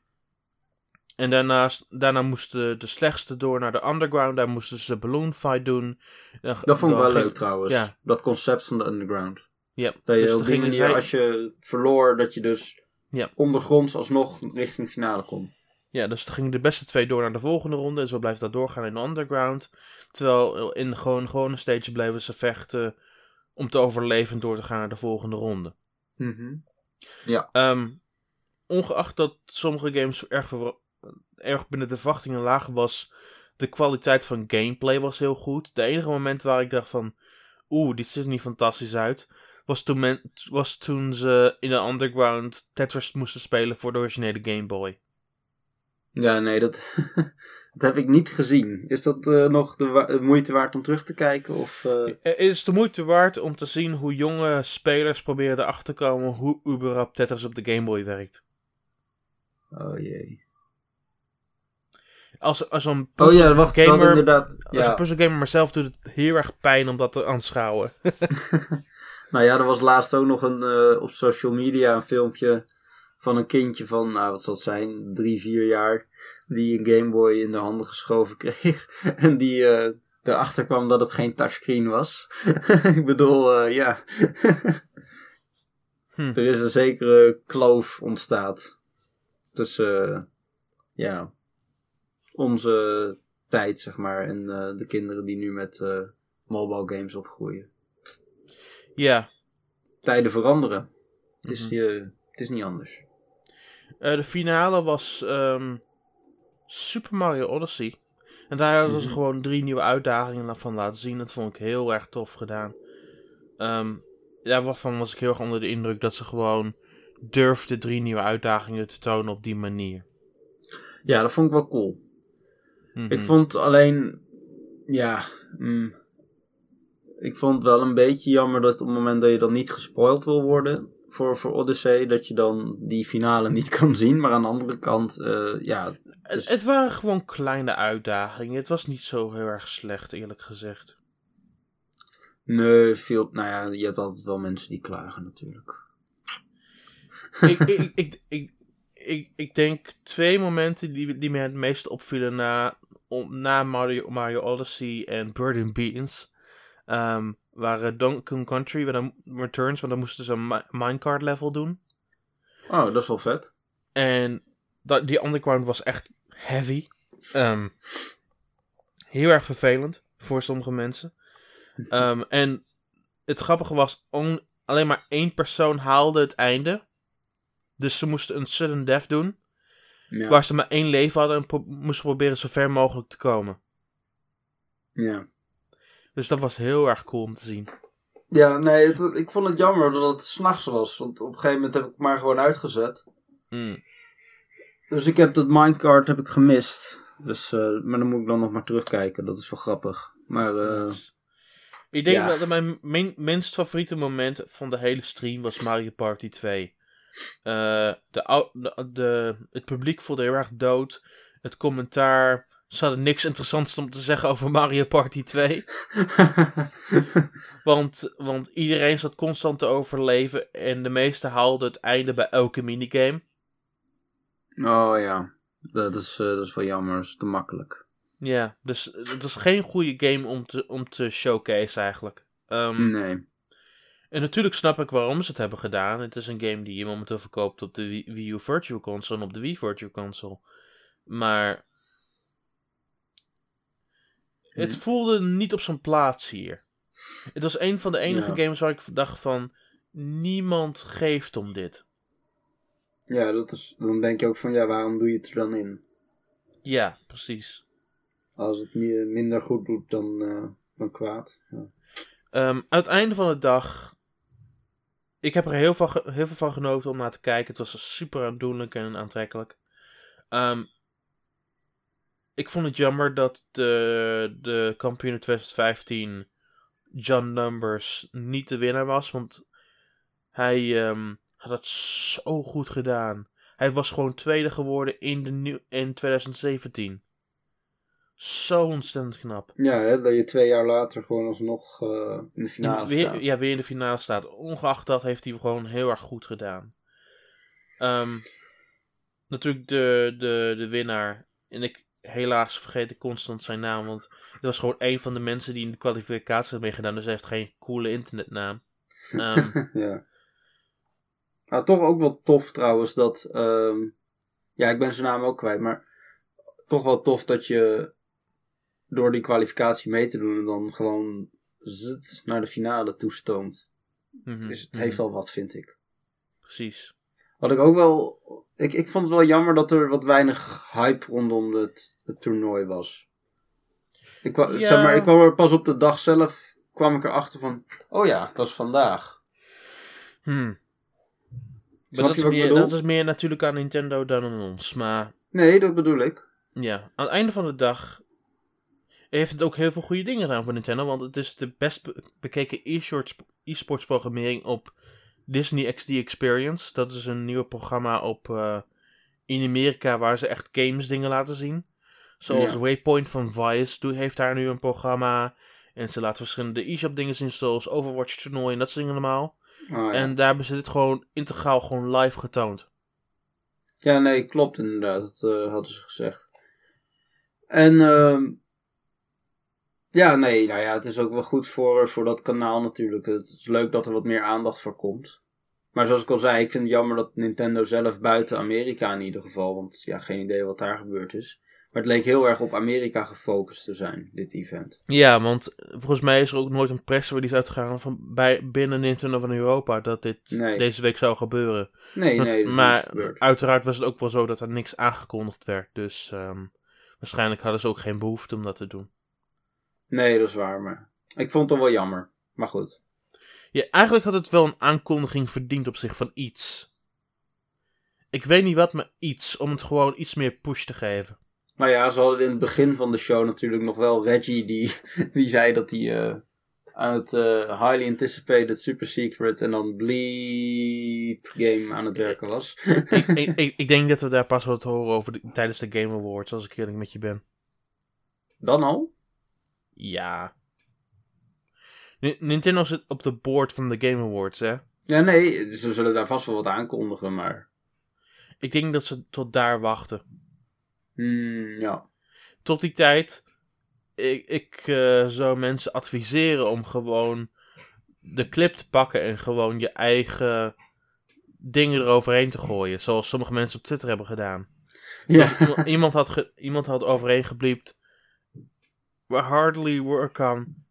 en daarnaast, daarna moesten de slechtste door naar de underground. Daar moesten ze Balloon Fight doen. dat vond ik wel leuk trouwens. Ja. Dat concept van de underground. Ja. Dat je dus op die manier, als je verloor, dat je dus ja. ondergronds alsnog richting de finale kon. Ja, dus dan gingen de beste twee door naar de volgende ronde. En zo blijft dat doorgaan in de underground. Terwijl in gewoon gewone stage bleven ze vechten om te overleven door te gaan naar de volgende ronde. Mm Ja. Um, ongeacht dat sommige games erg, erg binnen de verwachtingen laag was, de kwaliteit van gameplay was heel goed. De enige moment waar ik dacht van, oeh, dit ziet er niet fantastisch uit, was toen, men, was toen ze in de underground Tetris moesten spelen voor de originele Game Boy. Ja, nee, dat, dat heb ik niet gezien. Is dat uh, nog de moeite waard om terug te kijken? Of, uh... Het is de moeite waard om te zien hoe jonge spelers proberen erachter te komen hoe überhaupt Tetris op de Game Boy werkt. Oh jee. Als, als een oh ja, wacht, gamer, inderdaad. Ja. Als een puzzelgamer maar zelf doet het heel erg pijn om dat te aanschouwen. nou ja, er was laatst ook nog een, uh, op social media een filmpje van een kindje van, nou wat zal het zijn, drie, vier jaar, die een Game Boy in de handen geschoven kreeg. en die uh, erachter kwam dat het geen touchscreen was. ik bedoel, uh, ja. hm. Er is een zekere kloof ontstaat tussen, ja, onze tijd, zeg maar, en de kinderen die nu met mobile games opgroeien. Ja. Tijden veranderen. Het is, mm -hmm. het is niet anders. Uh, de finale was um, Super Mario Odyssey. En daar hadden ze mhm. gewoon drie nieuwe uitdagingen van laten zien. Dat vond ik heel erg tof gedaan. Um, ja, waarvan was ik heel erg onder de indruk dat ze gewoon durfden drie nieuwe uitdagingen te tonen op die manier. Ja, dat vond ik wel cool. Ik mhm. vond alleen, ja, mm, ik vond wel een beetje jammer dat op het moment dat je dan niet gespoild wil worden, voor, voor Odyssey dat je dan die finale niet kan zien. Maar aan de andere kant, uh, ja. Het, het, waren gewoon kleine uitdagingen. Het was niet zo heel erg slecht, eerlijk gezegd. Nee, veel. Nou ja, je hebt altijd wel mensen die klagen natuurlijk. ik, ik, ik, ik, ik, ik, denk twee momenten die, die me het meest opvielen na, om, na Mario, Mario Odyssey en Bird Beans. Um, waren Donkey Country met Returns, want dan moesten ze een minecart level doen. Oh, dat is wel vet. En dat, die underground was echt heavy. Um, heel erg vervelend voor sommige mensen. Um, en het grappige was, on, alleen maar één persoon haalde het einde. Dus ze moesten een sudden death doen. Ja. Waar ze maar één leven hadden en pro moesten proberen zo ver mogelijk te komen. Ja. Dus dat was heel erg cool om te zien. Ja, nee, het, ik vond het jammer dat het s'nachts was. Want op een gegeven moment heb ik het maar gewoon uitgezet. Mm. Dus ik heb dat minecart heb ik gemist. Dus, uh, maar dan moet ik dan nog maar terugkijken. Dat is wel grappig. Maar, uh, Ik denk ja. dat mijn min minst favoriete moment van de hele stream was Mario Party 2. Uh, de, de, de, het publiek voelde heel erg dood. Het commentaar ze hadden niks interessants om te zeggen over Mario Party 2. want, want iedereen zat constant te overleven en de meesten haalden het einde bij elke minigame. Oh ja, dat is, uh, dat is wel jammer, dat is te makkelijk. Ja, dus het was geen goede game om te, om te showcase eigenlijk. Um, nee. En natuurlijk snap ik waarom ze het hebben gedaan. Het is een game die je momenteel verkoopt op de Wii U Virtual Console en op de Wii Virtual Console. Maar het voelde niet op zijn plaats hier. Het was een van de enige games waar ik dacht van, niemand geeft om dit. Ja, dat is, dan denk je ook van, ja, waarom doe je het er dan in? Ja, precies. Als het minder goed doet dan, uh, dan kwaad. Ja. Um, aan het einde van de dag. Ik heb er heel veel, heel veel van genoten om naar te kijken. Het was super aandoenlijk en aantrekkelijk. Um, ik vond het jammer dat de, de kampioen in 2015, John Numbers, niet de winnaar was. Want hij um, had het zo goed gedaan. Hij was gewoon tweede geworden in, de in 2017. Zo ontzettend knap. Ja, hè, dat je twee jaar later gewoon alsnog uh, in de finale weer, staat. Ja, weer in de finale staat. Ongeacht dat heeft hij gewoon heel erg goed gedaan. Um, natuurlijk de, de, de winnaar. En ik helaas vergeet ik constant zijn naam. Want het was gewoon een van de mensen die in de kwalificatie had meegedaan. Dus hij heeft geen coole internetnaam. Um, ja. Nou, toch ook wel tof trouwens dat. Um, ja, ik ben zijn naam ook kwijt. Maar toch wel tof dat je door die kwalificatie mee te doen en dan gewoon zit naar de finale toestoomt. Mm het, is, het heeft mhm. wel wat, vind ik. Precies. Wat ik ook wel. Ik, ik vond het wel jammer dat er wat weinig hype rondom het, het toernooi was. Ik, ja. zeg maar, ik kwam er pas op de dag zelf kwam ik erachter van. Oh ja, dat is vandaag. Hmm. Maar dat is, meer, dat is meer natuurlijk aan Nintendo dan aan ons. Maar. Nee, dat bedoel ik. Ja, aan het einde van de dag heeft het ook heel veel goede dingen gedaan voor Nintendo. Want het is de best bekeken e-sports programmering op Disney XD Experience. Dat is een nieuw programma op, uh, in Amerika waar ze echt games dingen laten zien. Zoals Waypoint van Vice heeft daar nu een programma. En ze laten verschillende e-shop dingen zien zoals Overwatch toernooi en dat soort dingen allemaal. Oh, ja. En daar hebben ze dit gewoon integraal gewoon live getoond. Ja, nee, klopt inderdaad. Dat uh, hadden ze gezegd. En uh, ja, nee, nou ja, het is ook wel goed voor, voor dat kanaal natuurlijk. Het is leuk dat er wat meer aandacht voor komt. Maar zoals ik al zei, ik vind het jammer dat Nintendo zelf buiten Amerika in ieder geval, want ja, geen idee wat daar gebeurd is. Maar het leek heel erg op Amerika gefocust te zijn, dit event. Ja, want volgens mij is er ook nooit een persrelease uitgegaan van bij, binnen Nintendo van Europa dat dit deze week zou gebeuren. Nee, nee. maar uiteraard was het ook wel zo dat er niks aangekondigd werd. Dus um, waarschijnlijk hadden ze ook geen behoefte om dat te doen. Nee, dat is waar, maar ik vond het wel jammer. Maar goed. Ja, eigenlijk had het wel een aankondiging verdiend op zich van iets. Ik weet niet wat, maar iets. Om het gewoon iets meer push te geven. Nou ja, ze hadden in het begin van de show natuurlijk nog wel Reggie die, die zei dat hij uh, aan het uh, highly anticipated super secret en dan bleep game aan het werken was. ik, ik, ik, denk dat we daar pas wat horen over tijdens de Game Awards, als ik eerlijk met je ben. Dan al? Ja. Nintendo zit op de board van de Game Awards, hè? Ja, nee, ze zullen daar vast wel wat aankondigen, maar... Ik denk dat ze tot daar wachten. Hmm, ja. Tot die tijd, ik, ik uh, zou mensen adviseren om gewoon de clip te pakken en gewoon je eigen dingen eroverheen te gooien. Zoals sommige mensen op Twitter hebben gedaan. Ja. Iemand, had iemand had overheen gebliept hardly work on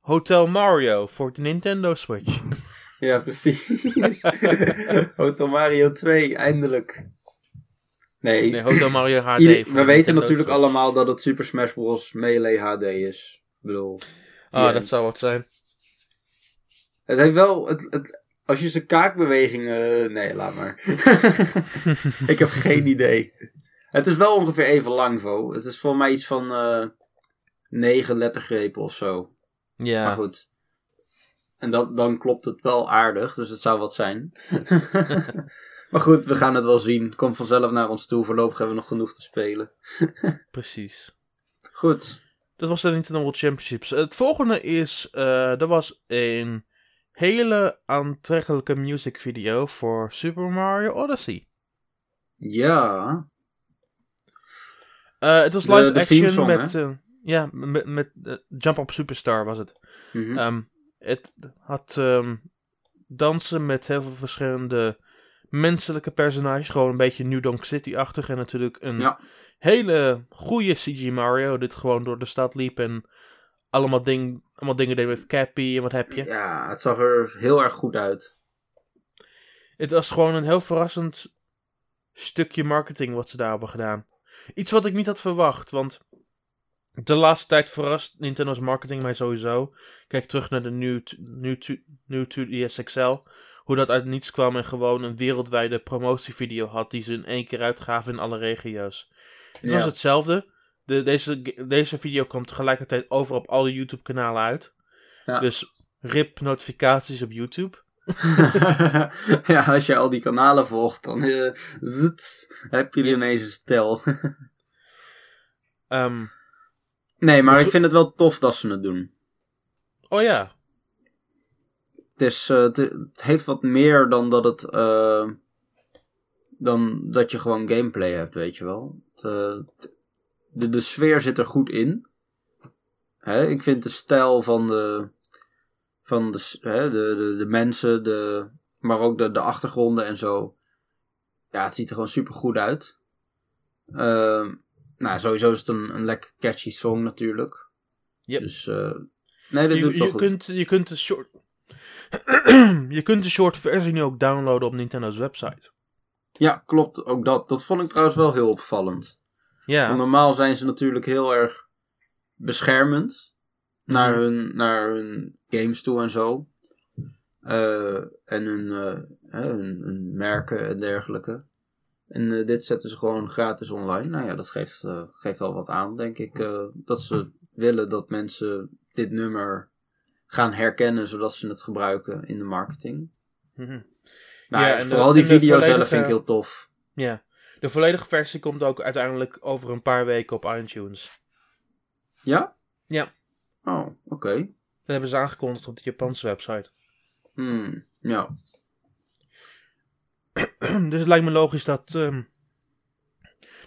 Hotel Mario voor de Nintendo Switch. Ja, precies. Hotel Mario 2, eindelijk. Nee, nee Hotel Mario HD. we weten natuurlijk allemaal dat het Super Smash Bros. Melee HD is. Ik bedoel. Ah, dat zou wat zijn. Het heeft wel. Het, het, als je zijn kaakbewegingen. Nee, laat maar. ik heb geen idee. Het is wel ongeveer even lang, Vo. Het is voor mij iets van. Uh, negen lettergrepen of zo. Ja. Maar goed. En dat, dan klopt het wel aardig, dus het zou wat zijn. maar goed, we gaan het wel zien. Kom vanzelf naar ons toe. Voorlopig hebben we nog genoeg te spelen. Precies. Goed. Dat was de Nintendo World Championships. Het volgende is, uh, er was een hele aantrekkelijke music video voor Super Mario Odyssey. Ja. Uh, het was live action met... Ja, met, met uh, Jump Up Superstar was het. Mm -hmm. het had um, dansen met heel veel verschillende menselijke personages. Gewoon een beetje New Donk City-achtig. En natuurlijk een hele goede CG Mario. Dit gewoon door de stad liep en allemaal, ding, allemaal dingen deed met Cappy en wat heb je. Ja, het zag er heel erg goed uit. Het was gewoon een heel verrassend stukje marketing wat ze daar hebben gedaan. Iets wat ik niet had verwacht, want de laatste tijd verrast Nintendo's marketing mij sowieso. Kijk terug naar de New, new, new 2DS XL. Hoe dat uit niets kwam en gewoon een wereldwijde promotievideo had die ze in één keer uitgaven in alle regio's. Het was hetzelfde. De, deze, deze video kwam tegelijkertijd over op alle YouTube kanalen uit. Ja. Dus rip notificaties op YouTube. ja, als je al die kanalen volgt, dan uh, heb je ineens een stel. um, nee, maar ik vind het wel tof dat ze het doen. Oh ja. Het, is, uh, het, heeft wat meer dan dat het. Uh, dan dat je gewoon gameplay hebt, weet je wel. Het, de, de sfeer zit er goed in. Hè, ik vind de stijl van de van de, hè, de, de, de, mensen, de, maar ook de, de achtergronden en zo. Ja, het ziet er gewoon super goed uit. Uh, nou, sowieso is het een, een lekker catchy song natuurlijk. Yep. Dus, uh, nee, dat je, doet je goed. Kunt, je kunt de short... je kunt de short versie nu ook downloaden op Nintendo's website. Ja, klopt. Ook dat. Dat vond ik trouwens wel heel opvallend. Ja. Want normaal zijn ze natuurlijk heel erg beschermend naar, mhm. hun, naar hun games toe en zo. Uh, en hun, uh, hun, hun, merken en dergelijke. En uh, dit zetten ze gewoon gratis online. Nou ja, dat geeft, geeft wel wat aan, denk ik. dat ze willen dat mensen dit nummer gaan herkennen, zodat ze het gebruiken in de marketing. Mm nou, ja, en vooral die video zelf vind ik heel tof. Ja, de volledige versie komt ook uiteindelijk over een paar weken op iTunes. Ja? Ja. Oh, oké. Dat hebben ze aangekondigd op de Japanse website. Hmm, ja. dus het lijkt me logisch dat, um,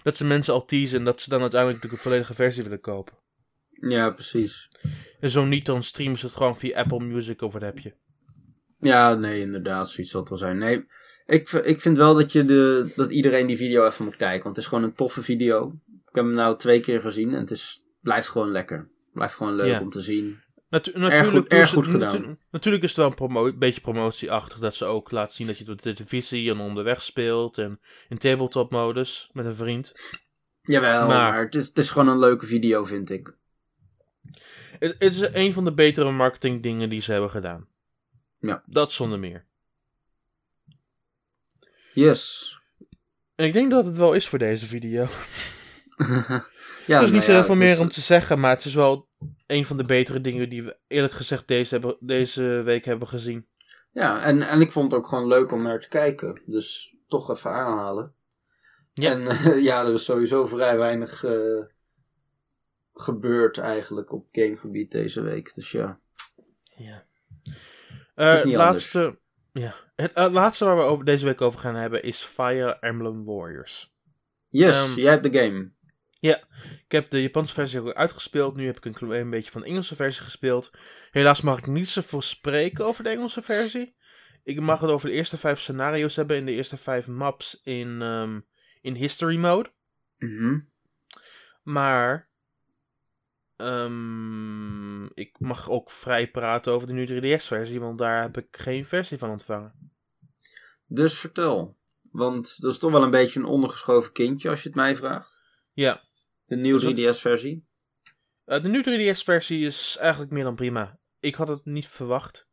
dat ze mensen al teasen en dat ze dan uiteindelijk de volledige versie willen kopen. Ja, precies. En zo niet, dan streamen ze het gewoon via Apple Music of wat heb je. Ja, nee, inderdaad, zoiets zal het wel zijn. Nee, ik, ik vind wel dat, je de, dat iedereen die video even moet kijken, want het is gewoon een toffe video. Ik heb hem nou twee keer gezien en het is, blijft gewoon lekker. Blijft gewoon leuk om te zien. Natuurlijk, erg goed, erg goed gedaan. natuurlijk is het wel een, een beetje promotieachtig dat ze ook laten zien dat je de televisie en onderweg speelt en in tabletop modus met een vriend. Jawel, maar, maar het, is, het is gewoon een leuke video, vind ik. Het, het is een van de betere marketing dingen die ze hebben gedaan. Ja. Dat zonder meer. Yes. En ik denk dat het wel is voor deze video. ja, er is niet nou zo heel veel meer is- om te zeggen, maar het is wel een van de betere dingen die we eerlijk gezegd deze, hebben, deze week hebben gezien. Ja, en, en ik vond het ook gewoon leuk om naar te kijken. Dus toch even aanhalen. Ja. En eh, ja, er is sowieso vrij weinig eh, gebeurd eigenlijk op gamegebied deze week. Dus ja. Ja. Eh, het, niet laatste, ja. het eh, laatste waar we over, deze week over gaan hebben is Fire Emblem Warriors. Yes, Ehm, jij hebt de game. Ik heb de Japanse versie ook uitgespeeld. Nu heb ik een klein beetje van de Engelse versie gespeeld. Helaas mag ik niet zoveel spreken over de Engelse versie. Ik mag het over de eerste vijf scenario's hebben in de eerste vijf maps in, ehm, in history mode. Mhm. Maar ehm, ik mag ook vrij praten over de nu 3DS versie, want daar heb ik geen versie van ontvangen. Dus vertel. Want dat is toch wel een beetje een ondergeschoven kindje als je het mij vraagt. Ja, De nieuwe Dus dat- 3DS-versie. Eh, de nu 3DS-versie is eigenlijk meer dan prima. Ik had het niet verwacht.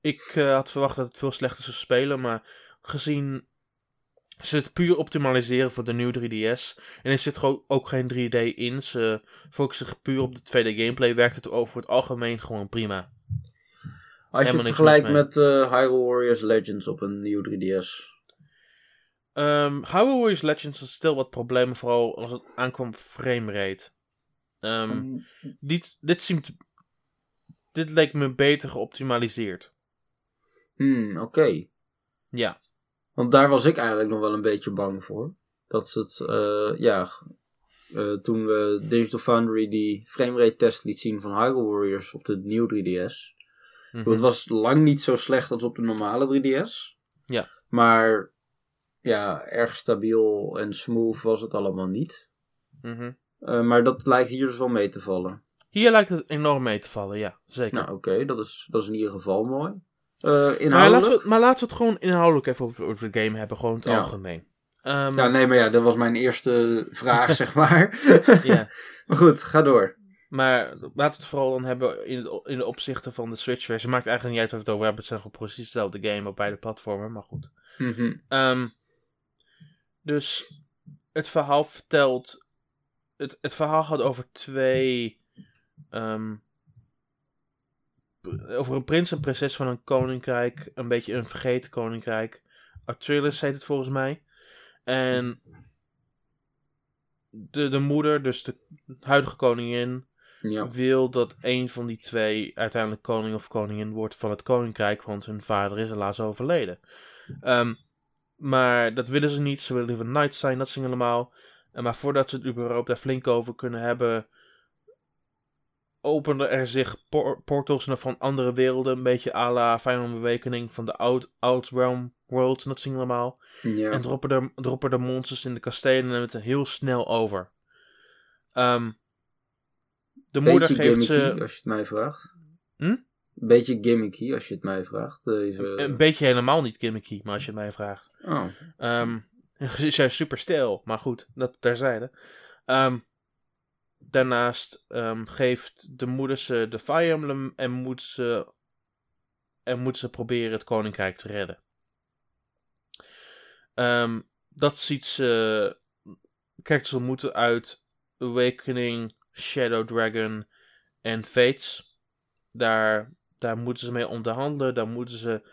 Ik eh, had verwacht dat het veel slechter zou spelen, maar gezien ze het puur optimaliseren voor de nieuwe 3DS en er zit gewoon ook geen 3D in, ze focussen zich puur op de 2D gameplay, werkt het over het algemeen gewoon prima. Als je Helemaal het vergelijkt met eh, Hyrule Warriors Legends op een nieuwe 3DS. Ehm Hyrule Warriors Legends had stil wat problemen, vooral als het aankwam op framerate. Ehm dit, dit, seemt, dit leek me beter geoptimaliseerd. Hmm, oké. Ja. Want daar was ik eigenlijk nog wel een beetje bang voor. Dat ze het, eh, ja, eh, toen we Digital Foundry die framerate test liet zien van Hyrule Warriors op de nieuwe 3DS. Mhm. Het was lang niet zo slecht als op de normale 3DS. Ja. Maar ja, erg stabiel en smooth was het allemaal niet. Mhm. Eh, maar dat lijkt hier dus wel mee te vallen. Hier lijkt het enorm mee te vallen, ja, zeker. Nou, oké, dat, is, dat is in ieder geval mooi. Uh, maar, laten we, maar laten we het gewoon inhoudelijk even over, over de game hebben, gewoon het Ja. algemeen. Ehm, Ja, nee, maar ja, dat was mijn eerste vraag, zeg maar. ja. Maar goed, ga door. Maar laten we het vooral dan hebben in, het, in de opzichten van de Switch-versie. Maakt eigenlijk niet uit we het over hebben. Het zijn gewoon precies dezelfde game op beide platformen, maar goed. Ehm, dus het verhaal vertelt. Het, het verhaal gaat over twee. ehm, over een prins en prinses van een koninkrijk. Een beetje een vergeten koninkrijk. Arturis heet het volgens mij. En. De, de moeder, dus de huidige koningin, Ja. wil dat een van die twee uiteindelijk koning of koningin wordt van het koninkrijk, want hun vader is helaas overleden. Ehm, maar dat willen ze niet, ze willen liever knight zijn, dat zijn allemaal. En maar voordat ze het überhaupt daar flink over kunnen hebben, openen er zich por- portals naar van andere werelden, een beetje à la Final Awakening van de Oud, Oud Realm Worlds, en dat zien allemaal. ja. En droppen er, droppen er monsters in de kastelen en het er heel snel over. Ehm, de moeder geeft ze als je het mij vraagt. Hm? Beetje gimmicky, als je het mij vraagt. Even... een beetje helemaal niet gimmicky, maar als je het mij vraagt. Oh. Ehm ze is juist super stijl, maar goed, dat terzijde. Ehm daarnaast ehm, geeft de moeder ze de Fire Emblem en moet ze, en moet ze proberen het koninkrijk te redden. Dat ziet ze. Characters ontmoeten uit Awakening, Shadow Dragon en Fates. Daar, daar moeten ze mee onderhandelen. Daar moeten ze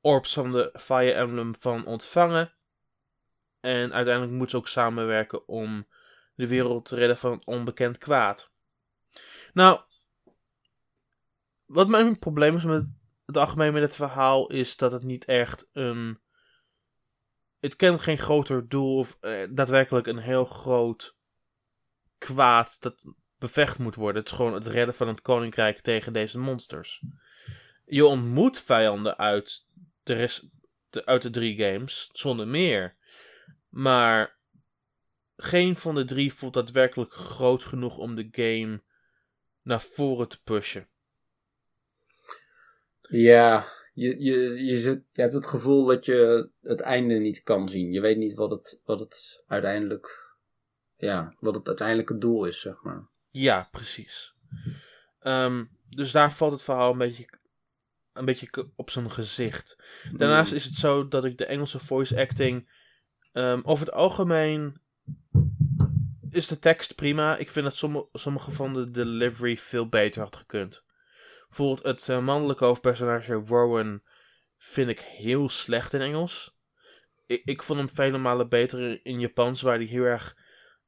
orbs van de Fire Emblem van ontvangen. En uiteindelijk moeten ze ook samenwerken om de wereld te redden van onbekend kwaad. Nou, wat mijn probleem is met het algemeen met het verhaal is dat het niet echt een. Het kent geen groter doel of eh, daadwerkelijk een heel groot kwaad dat bevecht moet worden. Het is gewoon het redden van het koninkrijk tegen deze monsters. Je ontmoet vijanden uit de, uit de drie games, zonder meer. Maar geen van de drie voelt daadwerkelijk groot genoeg om de game naar voren te pushen. Ja, je, je, je hebt het gevoel dat je het einde niet kan zien. Je weet niet wat het, wat het uiteindelijk. Ja, wat het uiteindelijke doel is, zeg maar. Ja, precies. Ehm, dus daar valt het verhaal een beetje, een beetje op zijn gezicht. Daarnaast is het zo dat ik de Engelse voice acting. ehm, over het algemeen is de tekst prima. Ik vind dat sommige, sommige van de delivery veel beter had gekund. Bijvoorbeeld het eh, mannelijke hoofdpersonage Rowan vind ik heel slecht in Engels. Ik, ik vond hem vele malen beter in, in Japans, waar hij heel erg.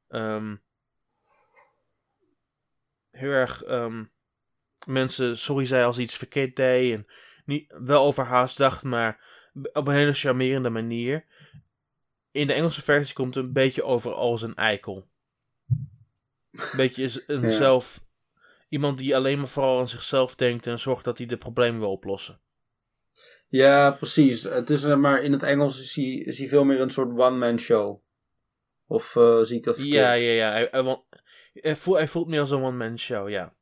ehm, heel erg ehm, mensen sorry zei als iets verkeerd deed. En niet, wel overhaast dacht, maar op een hele charmerende manier. In de Engelse versie komt het een beetje over als een eikel. Een beetje is een Ja. zelf. Iemand die alleen maar vooral aan zichzelf denkt en zorgt dat hij de problemen wil oplossen. Ja, precies. Het is, eh, maar in het Engels is hij, is hij veel meer een soort one-man show. Of eh, zie ik dat verkeerd? Ja, ja, ja. Hij, hij voelt, hij voelt meer als een one-man show, ja.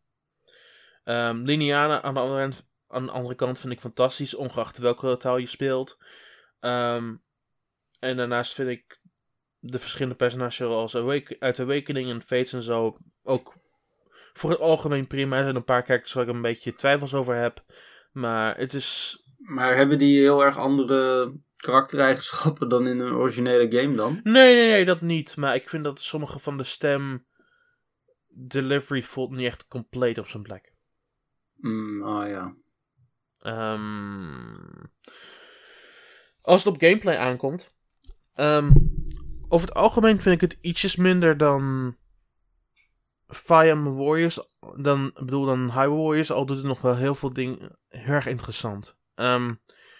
Liniana aan de, andere, aan de andere kant vind ik fantastisch, ongeacht welke taal je speelt. Ehm, en daarnaast vind ik de verschillende personages zoals Awake, uit Awakening en Fates en zo ook voor het algemeen prima. Er zijn een paar characters waar ik een beetje twijfels over heb. Maar het is... Maar hebben die heel erg andere karaktereigenschappen dan in een originele game dan? Nee, nee, nee, dat niet. Maar ik vind dat sommige van de stem delivery voelt niet echt compleet op zijn plek. Mm, ah ja. Ehm, als het op gameplay aankomt. ehm, over het algemeen vind ik het ietsjes minder dan Fire Emblem Warriors. Dan, ik bedoel dan Hyrule Warriors. Al doet het nog wel heel veel dingen heel erg interessant. Ehm,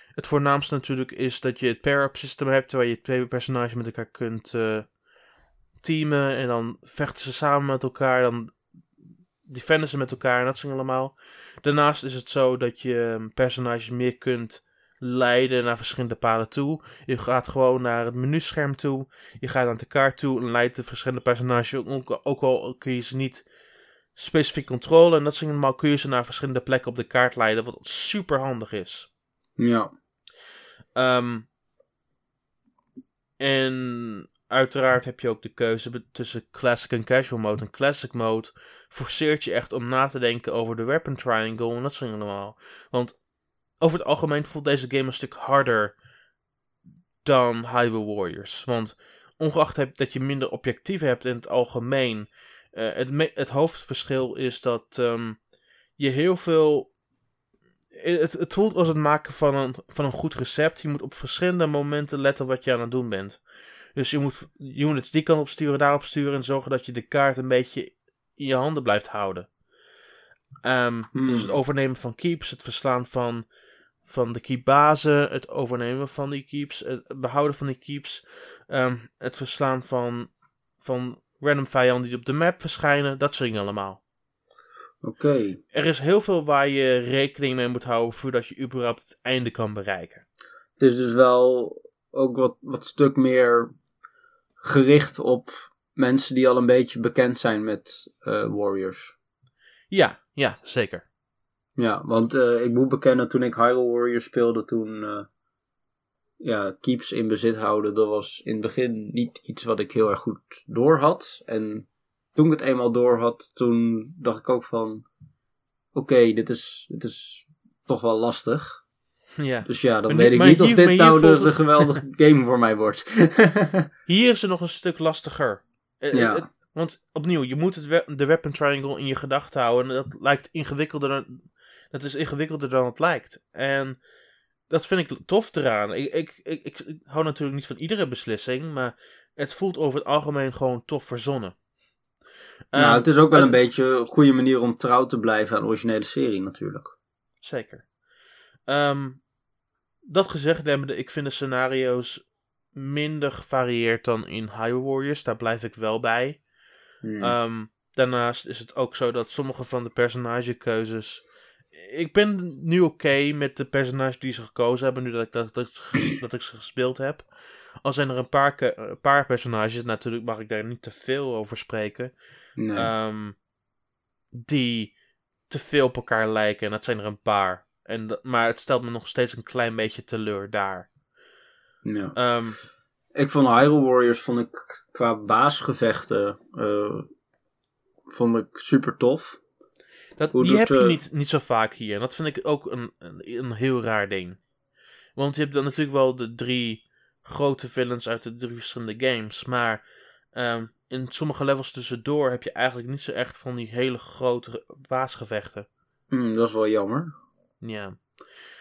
het voornaamste natuurlijk is dat je het pair-up systeem hebt. Waar je twee personages met elkaar kunt eh, teamen. En dan vechten ze samen met elkaar. Dan defenden ze met elkaar en dat soort allemaal. Daarnaast is het zo dat je personages meer kunt leiden naar verschillende paden toe. Je gaat gewoon naar het menuscherm toe. Je gaat naar de kaart toe en leidt de verschillende personages. Ook, ook al kun je ze niet specifiek controle en dat soort dingen, kun je ze naar verschillende plekken op de kaart leiden, wat super handig is. Ja. Ehm, en uiteraard heb je ook de keuze tussen classic en casual mode. En classic mode forceert je echt om na te denken over de weapon triangle en dat soort allemaal. Want over het algemeen voelt deze game een stuk harder dan Highway Warriors. Want ongeacht dat je minder objectieven hebt in het algemeen, uh, het, het, hoofdverschil is dat um, je heel veel. Het, het, voelt als het maken van een, van een goed recept. Je moet op verschillende momenten letten wat je aan het doen bent. Dus je moet units die kant op sturen, daarop sturen en zorgen dat je de kaart een beetje in je handen blijft houden. Um, Dus het overnemen van keeps, het verslaan van, van de keepbazen, het overnemen van die keeps, het behouden van die keeps, um, het verslaan van, van random vijanden die op de map verschijnen, dat soort dingen allemaal. Oké. Er is heel veel waar je rekening mee moet houden voordat je überhaupt het einde kan bereiken. Het is dus wel ook wat, wat stuk meer gericht op mensen die al een beetje bekend zijn met uh, Warriors. Ja, ja, zeker. Ja, want uh, ik moet bekennen, toen ik Hyrule Warriors speelde, toen uh, ja, keeps in bezit houden, dat was in het begin niet iets wat ik heel erg goed door had. En toen ik het eenmaal door had, toen dacht ik ook van, oké, dit, is, dit is toch wel lastig. Ja. Dus ja, dan weet ik niet of dit nou de, geweldige game voor mij wordt. hier is het nog een stuk lastiger. Eh, ja. want opnieuw, je moet het de weapon triangle in je gedachten houden. En dat lijkt ingewikkelder dan, dat is ingewikkelder dan het lijkt. En dat vind ik tof eraan. Ik, ik, ik, ik, hou natuurlijk niet van iedere beslissing, maar het voelt over het algemeen gewoon tof verzonnen. Nou, um, het is ook wel een beetje een goede manier om trouw te blijven aan de originele serie natuurlijk. Zeker. Um, dat gezegd hebbende, ik vind de scenario's minder gevarieerd dan in Hyrule Warriors. Daar blijf ik wel bij. Hmm. Um, daarnaast is het ook zo dat sommige van de personagekeuzes. Ik ben nu oké met de personages die ze gekozen hebben, nu dat ik, dat, dat, dat ik ze gespeeld heb. Al zijn er een paar, een paar personages, natuurlijk mag ik daar niet te veel over spreken. Nee. Um, die te veel op elkaar lijken. En dat zijn er een paar. En, maar het stelt me nog steeds een klein beetje teleur daar. Ja. Um, ik vond Hyrule Warriors vond ik qua baasgevechten uh, vond ik super tof. Dat, die heb je uh, niet, niet zo vaak hier. En dat vind ik ook een, een, een, heel raar ding. Want je hebt dan natuurlijk wel de drie grote villains uit de drie verschillende games. Maar um, in sommige levels tussendoor heb je eigenlijk niet zo echt van die hele grote baasgevechten. Mm, dat is wel jammer. Ja.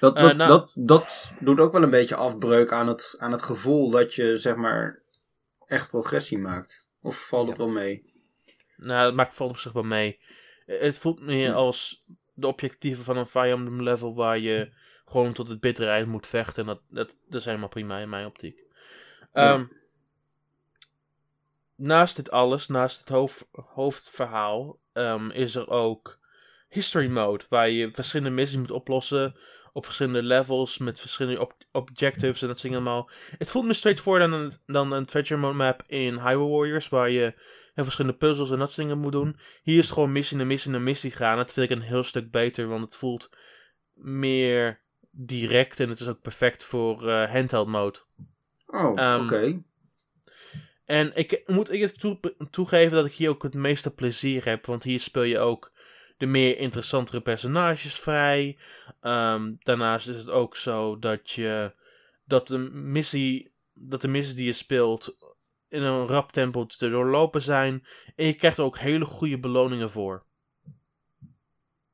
Dat, dat, nou, dat, dat doet ook wel een beetje afbreuk aan het, aan het gevoel dat je, zeg maar, echt progressie maakt. Of valt het wel mee? Nou, dat maakt volgens zich wel mee. Het voelt meer als de objectieven van een Fire Emblem level waar je gewoon tot het bittere eind moet vechten. En dat, dat, dat is helemaal prima in mijn optiek. Um, naast dit alles, naast het hoofd, hoofdverhaal, um, is er ook history mode, waar je verschillende missies moet oplossen op verschillende levels met verschillende objectives en dat soort allemaal. Het voelt me straightforward dan een, dan een treasure mode map in Highway Warriors, waar je verschillende puzzels en dat soort dingen moet doen. Hier is het gewoon missie naar missie naar missie gaan. Dat vind ik een heel stuk beter, want het voelt meer direct en het is ook perfect voor uh, handheld mode. Oh, um, oké. En ik moet ik toe, toegeven dat ik hier ook het meeste plezier heb, want hier speel je ook de meer interessantere personages vrij. Um, daarnaast is het ook zo dat je dat de missie dat de missies die je speelt in een rap tempo te doorlopen zijn en je krijgt er ook hele goede beloningen voor.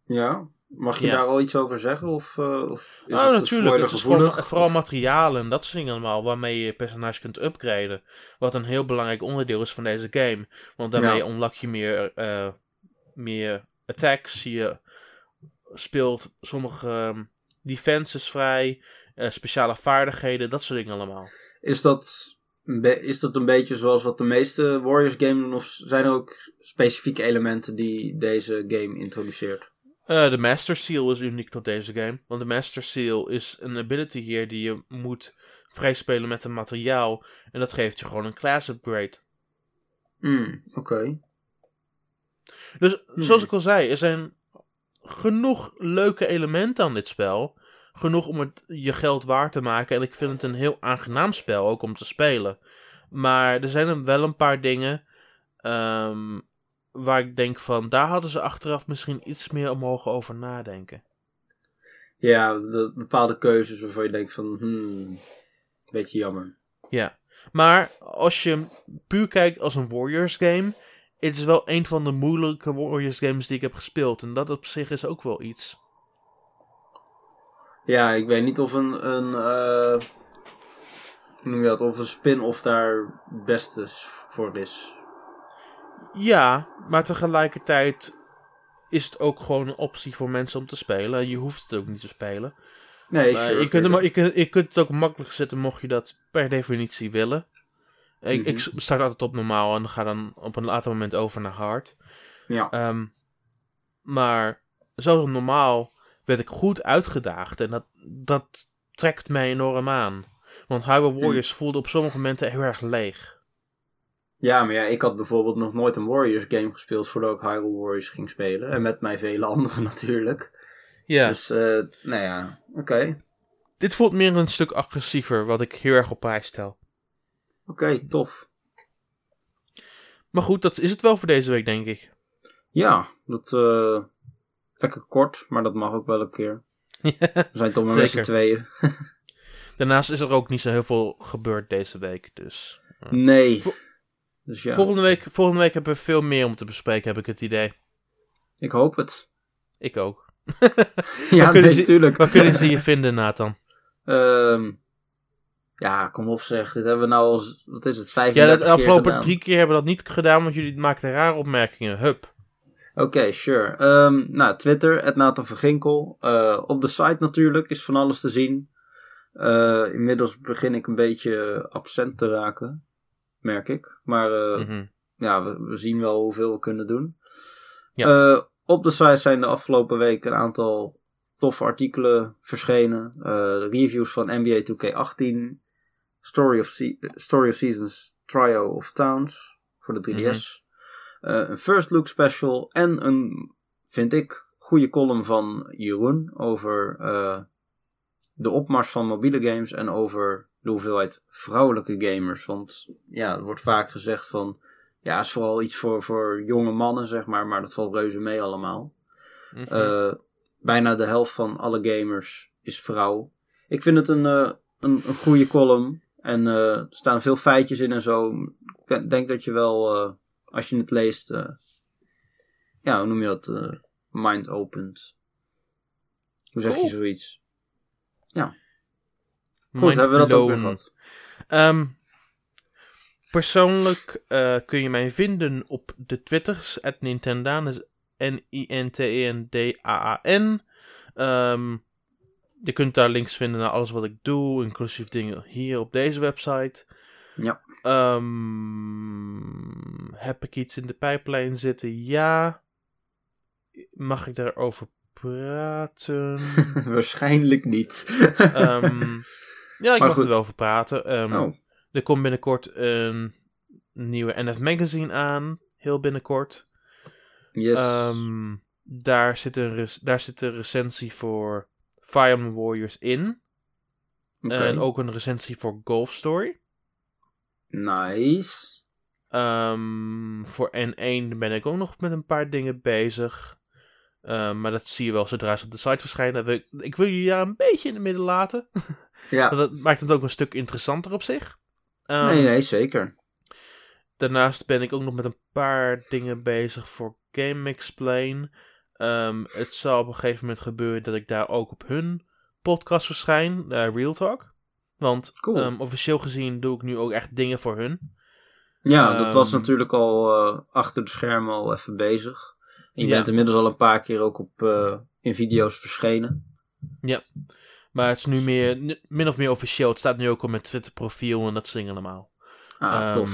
Ja, mag je daar al iets over zeggen of, uh, of is oh, natuurlijk. Het is gewoon, vooral materialen en dat soort dingen allemaal waarmee je personage kunt upgraden. Wat een heel belangrijk onderdeel is van deze game, want daarmee ja. je meer, uh, meer attacks. Je speelt sommige um, defenses vrij. Uh, speciale vaardigheden, dat soort dingen allemaal. Is dat, is dat een beetje zoals wat de meeste Warriors games doen? Of zijn er ook specifieke elementen die deze game introduceert? Uh, de Master Seal is uniek tot deze game. Want de Master Seal is een ability hier die je moet vrijspelen met een materiaal. En dat geeft je gewoon een class upgrade. Hmm, oké. Dus zoals ik al zei, er zijn genoeg leuke elementen aan dit spel. Genoeg om het je geld waard te maken. En ik vind het een heel aangenaam spel ook om te spelen. Maar er zijn wel een paar dingen um, waar ik denk van, daar hadden ze achteraf misschien iets meer mogen over nadenken. Ja, de, bepaalde keuzes waarvan je denkt van, hmm, beetje jammer. Ja, maar als je puur kijkt als een Warriors game, het is wel een van de moeilijke Warriors games die ik heb gespeeld. En dat op zich is ook wel iets. Ja, ik weet niet of een, een uh, hoe noem je dat, of een spin-off daar best is voor is. Ja, maar tegelijkertijd is het ook gewoon een optie voor mensen om te spelen. Je hoeft het ook niet te spelen. Nee, sure, je, kunt hem, je, kunt, je kunt het ook makkelijk zetten mocht je dat per definitie willen. Ik, ik mhm. start altijd op normaal en ga dan op een later moment over naar hard. Ja. Um, maar zoals normaal werd ik goed uitgedaagd en dat, dat trekt mij enorm aan. Want Hyrule mhm. Warriors voelde op sommige momenten heel erg leeg. Ja, maar ja, ik had bijvoorbeeld nog nooit een Warriors game gespeeld voordat ik Hyrule Warriors ging spelen. En met mij vele anderen natuurlijk. Ja. Dus, uh, nou ja, oké. Dit voelt meer een stuk agressiever, wat ik heel erg op prijs stel. Oké, tof. Maar goed, dat is het wel voor deze week, denk ik. Ja, dat uh, lekker kort, maar dat mag ook wel een keer. We zijn toch maar met z'n tweeën. Daarnaast is er ook niet zo heel veel gebeurd deze week, dus... Uh. Nee. Dus ja. volgende, week, volgende week hebben we veel meer om te bespreken, heb ik het idee. Ik hoop het. Ik ook. ja, nee, natuurlijk. Waar kunnen ze je vinden, Nathan? Um, ja, kom op zeg. Dit hebben we nou al, wat is het, 35 Ja, de afgelopen drie keer hebben we dat niet gedaan, want jullie maakten rare opmerkingen. Hup. Oké, sure. Um, nou, Twitter, het Nathan van Ginkel. Uh, op de site natuurlijk is van alles te zien. Uh, inmiddels begin ik een beetje absent te raken merk ik. Maar uh, mm-hmm. ja, we, we, zien wel hoeveel we kunnen doen. Ja. Op de site zijn de afgelopen weken een aantal toffe artikelen verschenen. Reviews van NBA 2K18, Story of, Se- Story of Seasons Trio of Towns voor de 3DS. Mm-hmm. een First Look special en een, vind ik, goede column van Jeroen over de opmars van mobiele games en over de hoeveelheid vrouwelijke gamers. Want ja, er wordt vaak gezegd van. Ja, is vooral iets voor, voor jonge mannen, zeg maar. Maar dat valt reuze mee allemaal. Mhm. Eh, bijna de helft van alle gamers is vrouw. Ik vind het een, uh, een, een, goede column. En uh, er staan veel feitjes in en zo. Ik denk dat je wel, als je het leest. ja, hoe noem je dat? mind opent. Hoe zeg je zoiets? Ja. Goed, hebben we dat ook weer gehad. Um, persoonlijk uh, kun je mij vinden op de Twitters, at Nintendaan, N-I-N-T-E-N-D-A-A-N. Um, je kunt daar links vinden naar alles wat ik doe, inclusief dingen hier op deze website. Ja. Um, heb ik iets in de pijplijn zitten? Ja. Mag ik daarover praten? Waarschijnlijk niet. um, Ja, ik mag er wel over praten. Um, oh. Er komt binnenkort een nieuwe NF Magazine aan. Heel binnenkort. Yes. Daar, zit een daar zit een recensie voor Fire Emblem Warriors in. Okay. En ook een recensie voor Golf Story. Nice. Um, voor N1 ben ik ook nog met een paar dingen bezig. maar dat zie je wel zodra ze op de site verschijnen. Ik wil jullie daar een beetje in het midden laten. Ja. dat maakt het ook een stuk interessanter op zich. Um, nee, nee, zeker. Daarnaast ben ik ook nog met een paar dingen bezig voor Game Explain. Um, het zal op een gegeven moment gebeuren dat ik daar ook op hun podcast verschijn, uh, Real Talk. Want cool. um, officieel gezien doe ik nu ook echt dingen voor hun. Ja, dat was natuurlijk al uh, achter de schermen al even bezig. En je bent inmiddels al een paar keer ook op, uh, in video's verschenen. Ja, maar het is nu meer, min of meer officieel. Het staat nu ook op mijn Twitter profiel en dat dingen allemaal. Ah, um,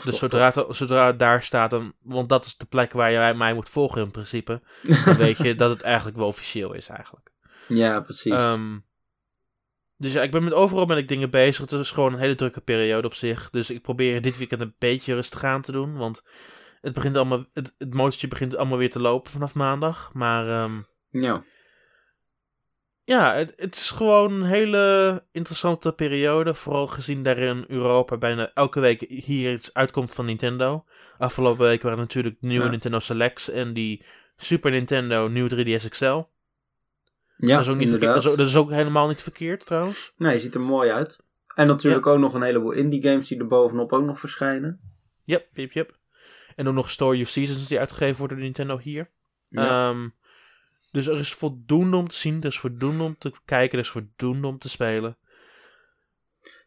tof. dus zodra, Het, zodra het daar staat, dan, want dat is de plek waar je mij moet volgen in principe, dan weet je dat het eigenlijk wel officieel is eigenlijk. Ja, precies. Ehm, dus ja, ik ben met overal ben ik dingen bezig. Het is gewoon een hele drukke periode op zich. Dus ik probeer dit weekend een beetje rustig aan te doen. Want het begint allemaal. Het, het motortje begint allemaal weer te lopen vanaf maandag. Maar um, ja. Ja, het, het, is gewoon een hele interessante periode. Vooral gezien daar in Europa bijna elke week hier iets uitkomt van Nintendo. Afgelopen week waren natuurlijk nieuwe Nintendo Selects en die Super Nintendo nieuw 3DS XL. Ja, dat is, ook niet. Dat is, dat is, ook helemaal niet verkeerd trouwens. Nee, ziet er mooi uit. En natuurlijk ook nog een heleboel indie games die er bovenop ook nog verschijnen. Yep, yep, yep. En ook nog Story of Seasons die uitgegeven worden door Nintendo hier. Ja. Um, dus er is voldoende om te zien, er is voldoende om te kijken, er is voldoende om te spelen.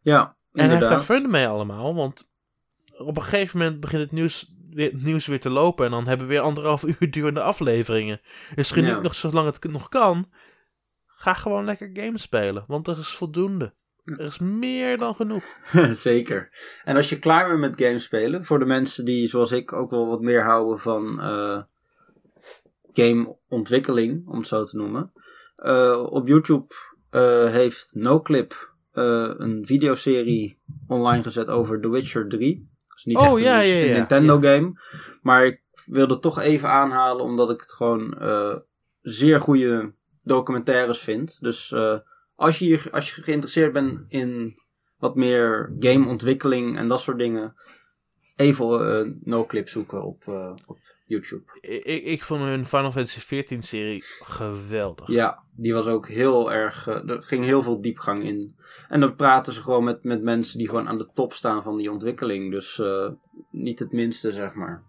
Ja, inderdaad. En hij heeft daar fun mee allemaal, want op een gegeven moment begint het nieuws weer, het nieuws weer te lopen en dan hebben we weer anderhalf uur durende afleveringen. Dus geniet ja. nog zolang het nog kan, ga gewoon lekker games spelen, want er is voldoende. Er is meer dan genoeg. Zeker. En als je klaar bent met games spelen, voor de mensen die zoals ik ook wel wat meer houden van uh, gameontwikkeling, om het zo te noemen. Uh, op YouTube uh, heeft NoClip een videoserie online gezet over The Witcher 3. Dat is niet oh, echt een, ja, ja, ja, een Nintendo game. Maar ik wilde het toch even aanhalen, omdat ik het gewoon zeer goede documentaires vind. Dus als je, hier, als je geïnteresseerd bent in wat meer gameontwikkeling en dat soort dingen, even uh, no-clip zoeken op, uh, op YouTube. Ik, ik vond hun Final Fantasy XIV serie geweldig. Ja, die was ook heel erg. Uh, er ging heel veel diepgang in. En dan praten ze gewoon met, met mensen die gewoon aan de top staan van die ontwikkeling. Dus niet het minste, zeg maar.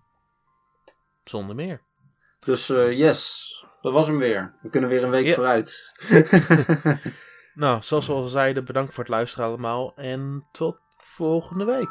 Zonder meer. Dus yes, dat was hem weer. We kunnen weer een week Ja. vooruit. Nou, zoals we al zeiden, bedankt voor het luisteren allemaal en tot volgende week.